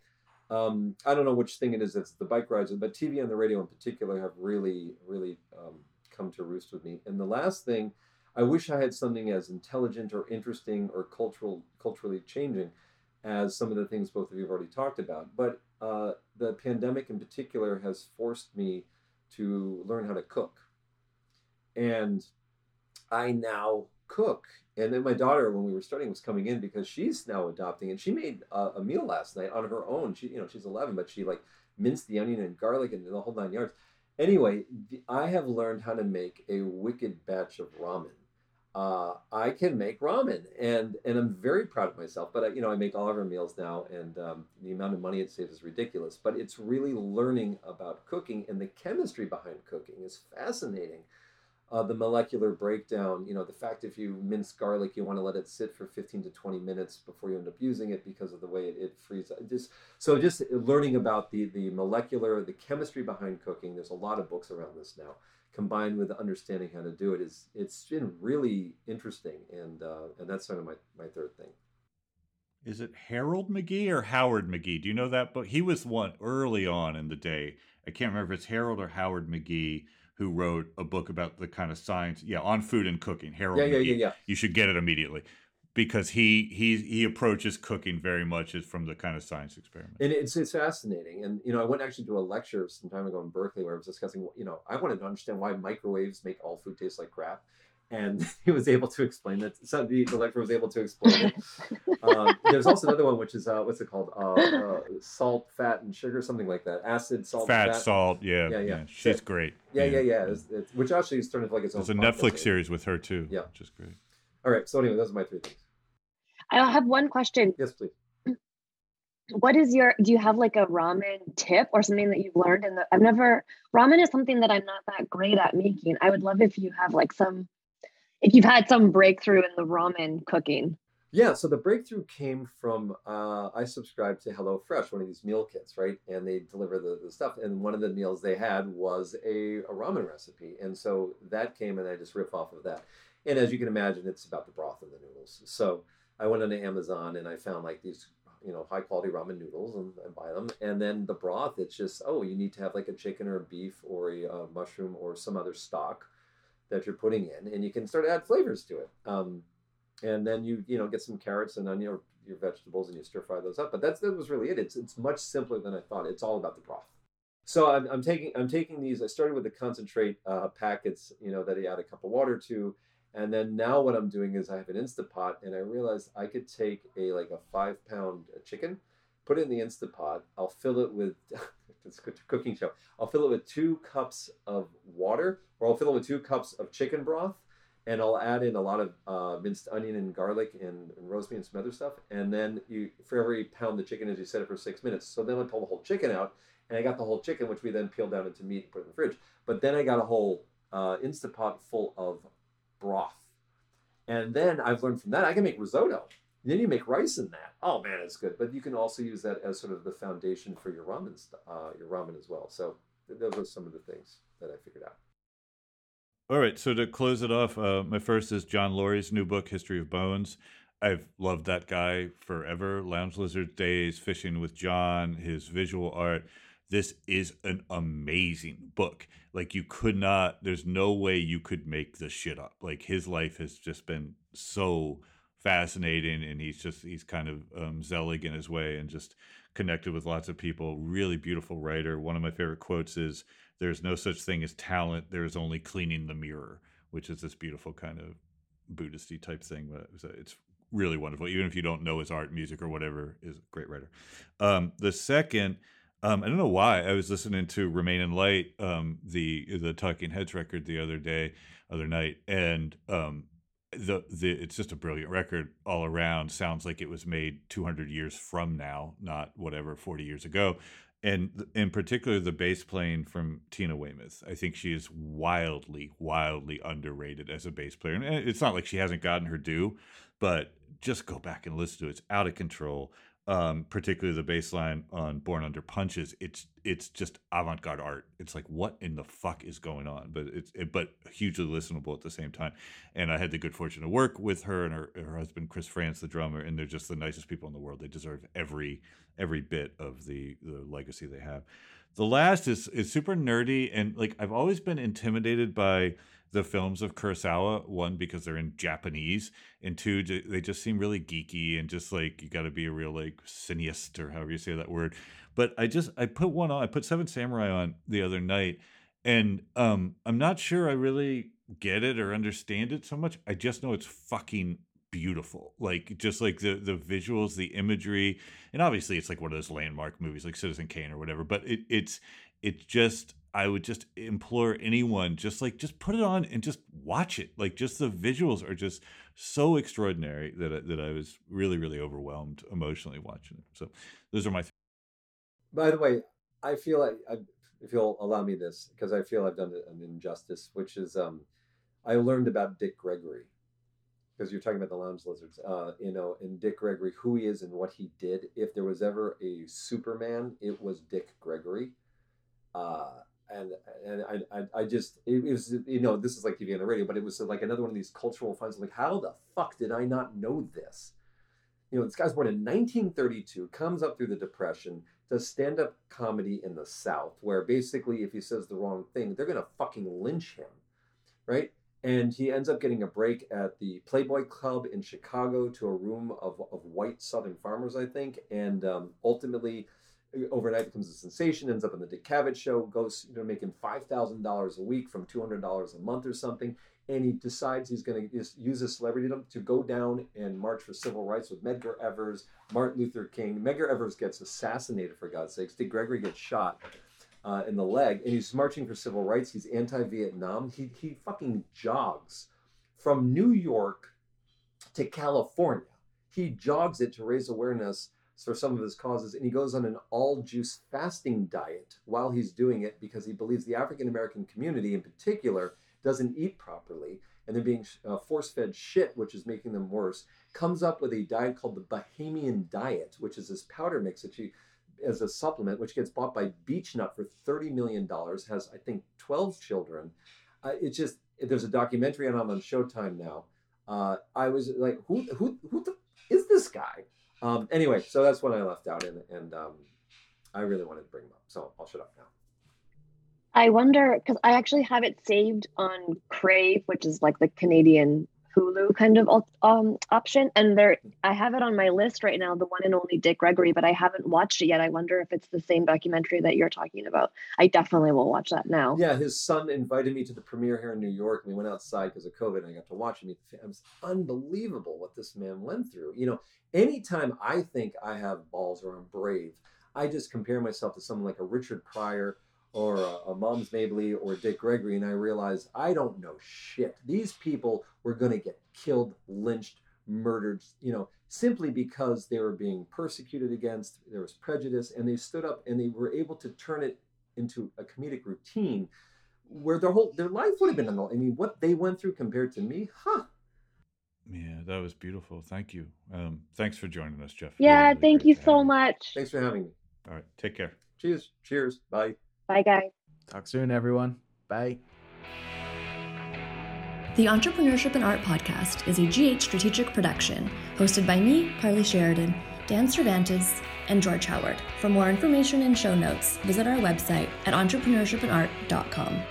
um, I don't know which thing it is that's the bike rides, but TV and the radio in particular have really, really um, come to roost with me. And the last thing, I wish I had something as intelligent or interesting or cultural, culturally changing as some of the things both of you have already talked about. But uh, the pandemic in particular has forced me to learn how to cook and I now cook. And then my daughter, when we were starting, was coming in because she's now adopting, and she made a, a meal last night on her own. She, you know, she's 11, but she like minced the onion and garlic and the whole nine yards. Anyway, the, I have learned how to make a wicked batch of ramen. Uh, I can make ramen, and and I'm very proud of myself. But I, you know, I make all of our meals now, and um, the amount of money it saves is ridiculous. But it's really learning about cooking, and the chemistry behind cooking is fascinating uh, the molecular breakdown, you know, the fact if you mince garlic, you want to let it sit for 15 to 20 minutes before you end up using it because of the way it, it freezes. Just, so just learning about the, the molecular, the chemistry behind cooking, there's a lot of books around this now, combined with understanding how to do it is, it's been really interesting. And, uh, and that's sort of my, my third thing. Is it Harold McGee or Howard McGee? Do you know that book? He was one early on in the day. I can't remember if it's Harold or Howard McGee who wrote a book about the kind of science, yeah, on food and cooking. Harold Yeah, yeah, McGee. yeah, yeah. You should get it immediately. because he he he approaches cooking very much as from the kind of science experiment. And it's it's fascinating. And you know, I went actually to a lecture some time ago in Berkeley where I was discussing. You know, I wanted to understand why microwaves make all food taste like crap and he was able to explain that. So the, the lecturer was able to explain it. Um, there's also another one, which is uh, what's it called? Uh, uh, salt, fat, and sugar, something like that. Acid, salt, fat, fat. salt. Yeah, Yeah, yeah, yeah. She's So- great. Yeah, yeah, yeah. It's, it's, which actually is turned into like its own. There's a Netflix series. series with her too. Yeah. which is great. All right. So anyway, those are my three things. I have one question. Yes, please. What is your do you have like a ramen tip or something that you've learned And I've never ramen is something that I'm not that great at making. I would love if you have like some if you've had some breakthrough in the ramen cooking. Yeah, so the breakthrough came from uh, I subscribed to HelloFresh, one of these meal kits, right? And they deliver the, the stuff. And one of the meals they had was a, a ramen recipe. And so that came and I just riff off of that. And as you can imagine, it's about the broth and the noodles. So I went onto Amazon and I found like these, you know, high quality ramen noodles and I buy them. And then the broth, it's just, oh, you need to have like a chicken or a beef or a uh, mushroom or some other stock that you're putting in. And you can sort of add flavors to it. Um, and then you you know get some carrots and onion or your vegetables and you stir fry those up. But that's that was really it. It's it's much simpler than I thought. It's all about the broth. So I'm, I'm taking I'm taking these. I started with the concentrate uh, packets, you know, that I add a cup of water to, and then now what I'm doing is I have an Instapot, and I realized I could take a like a five pound chicken, put it in the Instapot. I'll fill it with it's a cooking show. I'll fill it with two cups of water, or I'll fill it with two cups of chicken broth and I'll add in a lot of uh, minced onion and garlic and, and rosemary and some other stuff. And then you, for every pound the chicken is, you set it for six minutes. So then I pull the whole chicken out, and I got the whole chicken, which we then peel down into meat and put in the fridge. But then I got a whole uh, Instapot full of broth. And then I've learned from that I can make risotto. And then you make rice in that. Oh man, it's good. But you can also use that as sort of the foundation for your ramen, uh, your ramen as well. So those are some of the things that I figured out. All right, so to close it off, uh, my first is John Lurie's new book, History of Bones. I've loved that guy forever. Lounge Lizard Days, Fishing with John, his visual art. This is an amazing book. Like you could not, there's no way you could make this shit up. Like his life has just been so fascinating, and he's just he's kind of um, in his way, and just connected with lots of people. Really beautiful writer. One of my favorite quotes is there's no such thing as talent there is only cleaning the mirror which is this beautiful kind of buddhisty type thing but it's, it's really wonderful even if you don't know his art music or whatever is a great writer um, the second um, i don't know why i was listening to remain in light um, the the talking heads record the other day other night and um, the the it's just a brilliant record all around sounds like it was made 200 years from now not whatever 40 years ago and in particular the bass playing from Tina Weymouth. I think she is wildly, wildly underrated as a bass player. And it's not like she hasn't gotten her due, but just go back and listen to it. It's out of control. Um, particularly the bass line on Born Under Punches. It's it's just avant-garde art. It's like what in the fuck is going on? But it's it, but hugely listenable at the same time. And I had the good fortune to work with her and her, her husband Chris Frantz, the drummer, and they're just the nicest people in the world. They deserve every every bit of the the legacy they have. The last is is super nerdy and like I've always been intimidated by the films of Kurosawa. One because they're in Japanese, and two they just seem really geeky and just like you got to be a real like cineast or however you say that word. But I just I put one on. I put Seven Samurai on the other night, and um I'm not sure I really get it or understand it so much. I just know it's fucking beautiful. Like just like the the visuals the imagery and obviously it's like one of those landmark movies like citizen kane or whatever but it, it's it's just i would just implore anyone just like just put it on and just watch it. Like just the visuals are just so extraordinary that I, that i was really really overwhelmed emotionally watching it. So those are my th- By the way, I feel like I, if you'll allow me this, because I feel I've done an injustice, which is um, I learned about Dick Gregory, because you're talking about the lounge lizards, uh, you know, and Dick Gregory, who he is and what he did. If there was ever a Superman, it was Dick Gregory. Uh, and and I, I, just it, was you know this is like TV on the radio, but it was like another one of these cultural finds. Like how the fuck did I not know this? You know, this guy's born in 1932, comes up through the Depression, does stand up comedy in the South, where basically if he says the wrong thing, they're gonna fucking lynch him, right? And he ends up getting a break at the Playboy Club in Chicago to a room of, of white Southern farmers, I think, and um, ultimately overnight becomes a sensation. Ends up on the Dick Cavett show, goes you know making five thousand dollars a week from two hundred dollars a month or something, and he decides he's going to use his celebrity to go down and march for civil rights with Medgar Evers, Martin Luther King. Medgar Evers gets assassinated for God's sakes. Dick Gregory gets shot uh, in the leg, and he's marching for civil rights. He's anti-Vietnam. He he fucking jogs from New York to California. He jogs it to raise awareness for some of his causes, and he goes on an all juice fasting diet while he's doing it because he believes the African American community, in particular, doesn't eat properly and they're being uh, force fed shit, which is making them worse. Comes up with a diet called the Bahamian diet, which is this powder mix that you as a supplement, which gets bought by Beech-Nut for $30 million, has, I think, 12 children. Uh, it's just, there's a documentary on on Showtime now. Uh, I was like, who, who, who the, is this guy? Um, anyway, so that's what I left out, and, and um, I really wanted to bring him up. So I'll shut up now. I wonder because I actually have it saved on Crave, which is like the Canadian Hulu kind of um, option. And there, I have it on my list right now, the one and only Dick Gregory, but I haven't watched it yet. I wonder if it's the same documentary that you're talking about. I definitely will watch that now. Yeah, his son invited me to the premiere here in New York. And we went outside because of COVID, and I got to watch him. It was unbelievable what this man went through. You know, anytime I think I have balls or I'm brave, I just compare myself to someone like a Richard Pryor or a, a Moms Mabley or Dick Gregory, and I realized I don't know shit. These people were going to get killed, lynched, murdered, you know, simply because they were being persecuted against, there was prejudice, and they stood up and they were able to turn it into a comedic routine where their whole their life would have been I mean, what they went through compared to me, huh? Yeah, that was beautiful. Thank you. Um, thanks for joining us, Jeff. Yeah, really, really thank you so much. Thanks for having me. All right, take care. Cheers. Cheers. Bye. Bye, guys. Talk soon, everyone. Bye. The Entrepreneurship and Art Podcast is a GH strategic production hosted by me, Carly Sheridan, Dan Cervantes, and George Howard. For more information and show notes, visit our website at entrepreneurshipandart.com.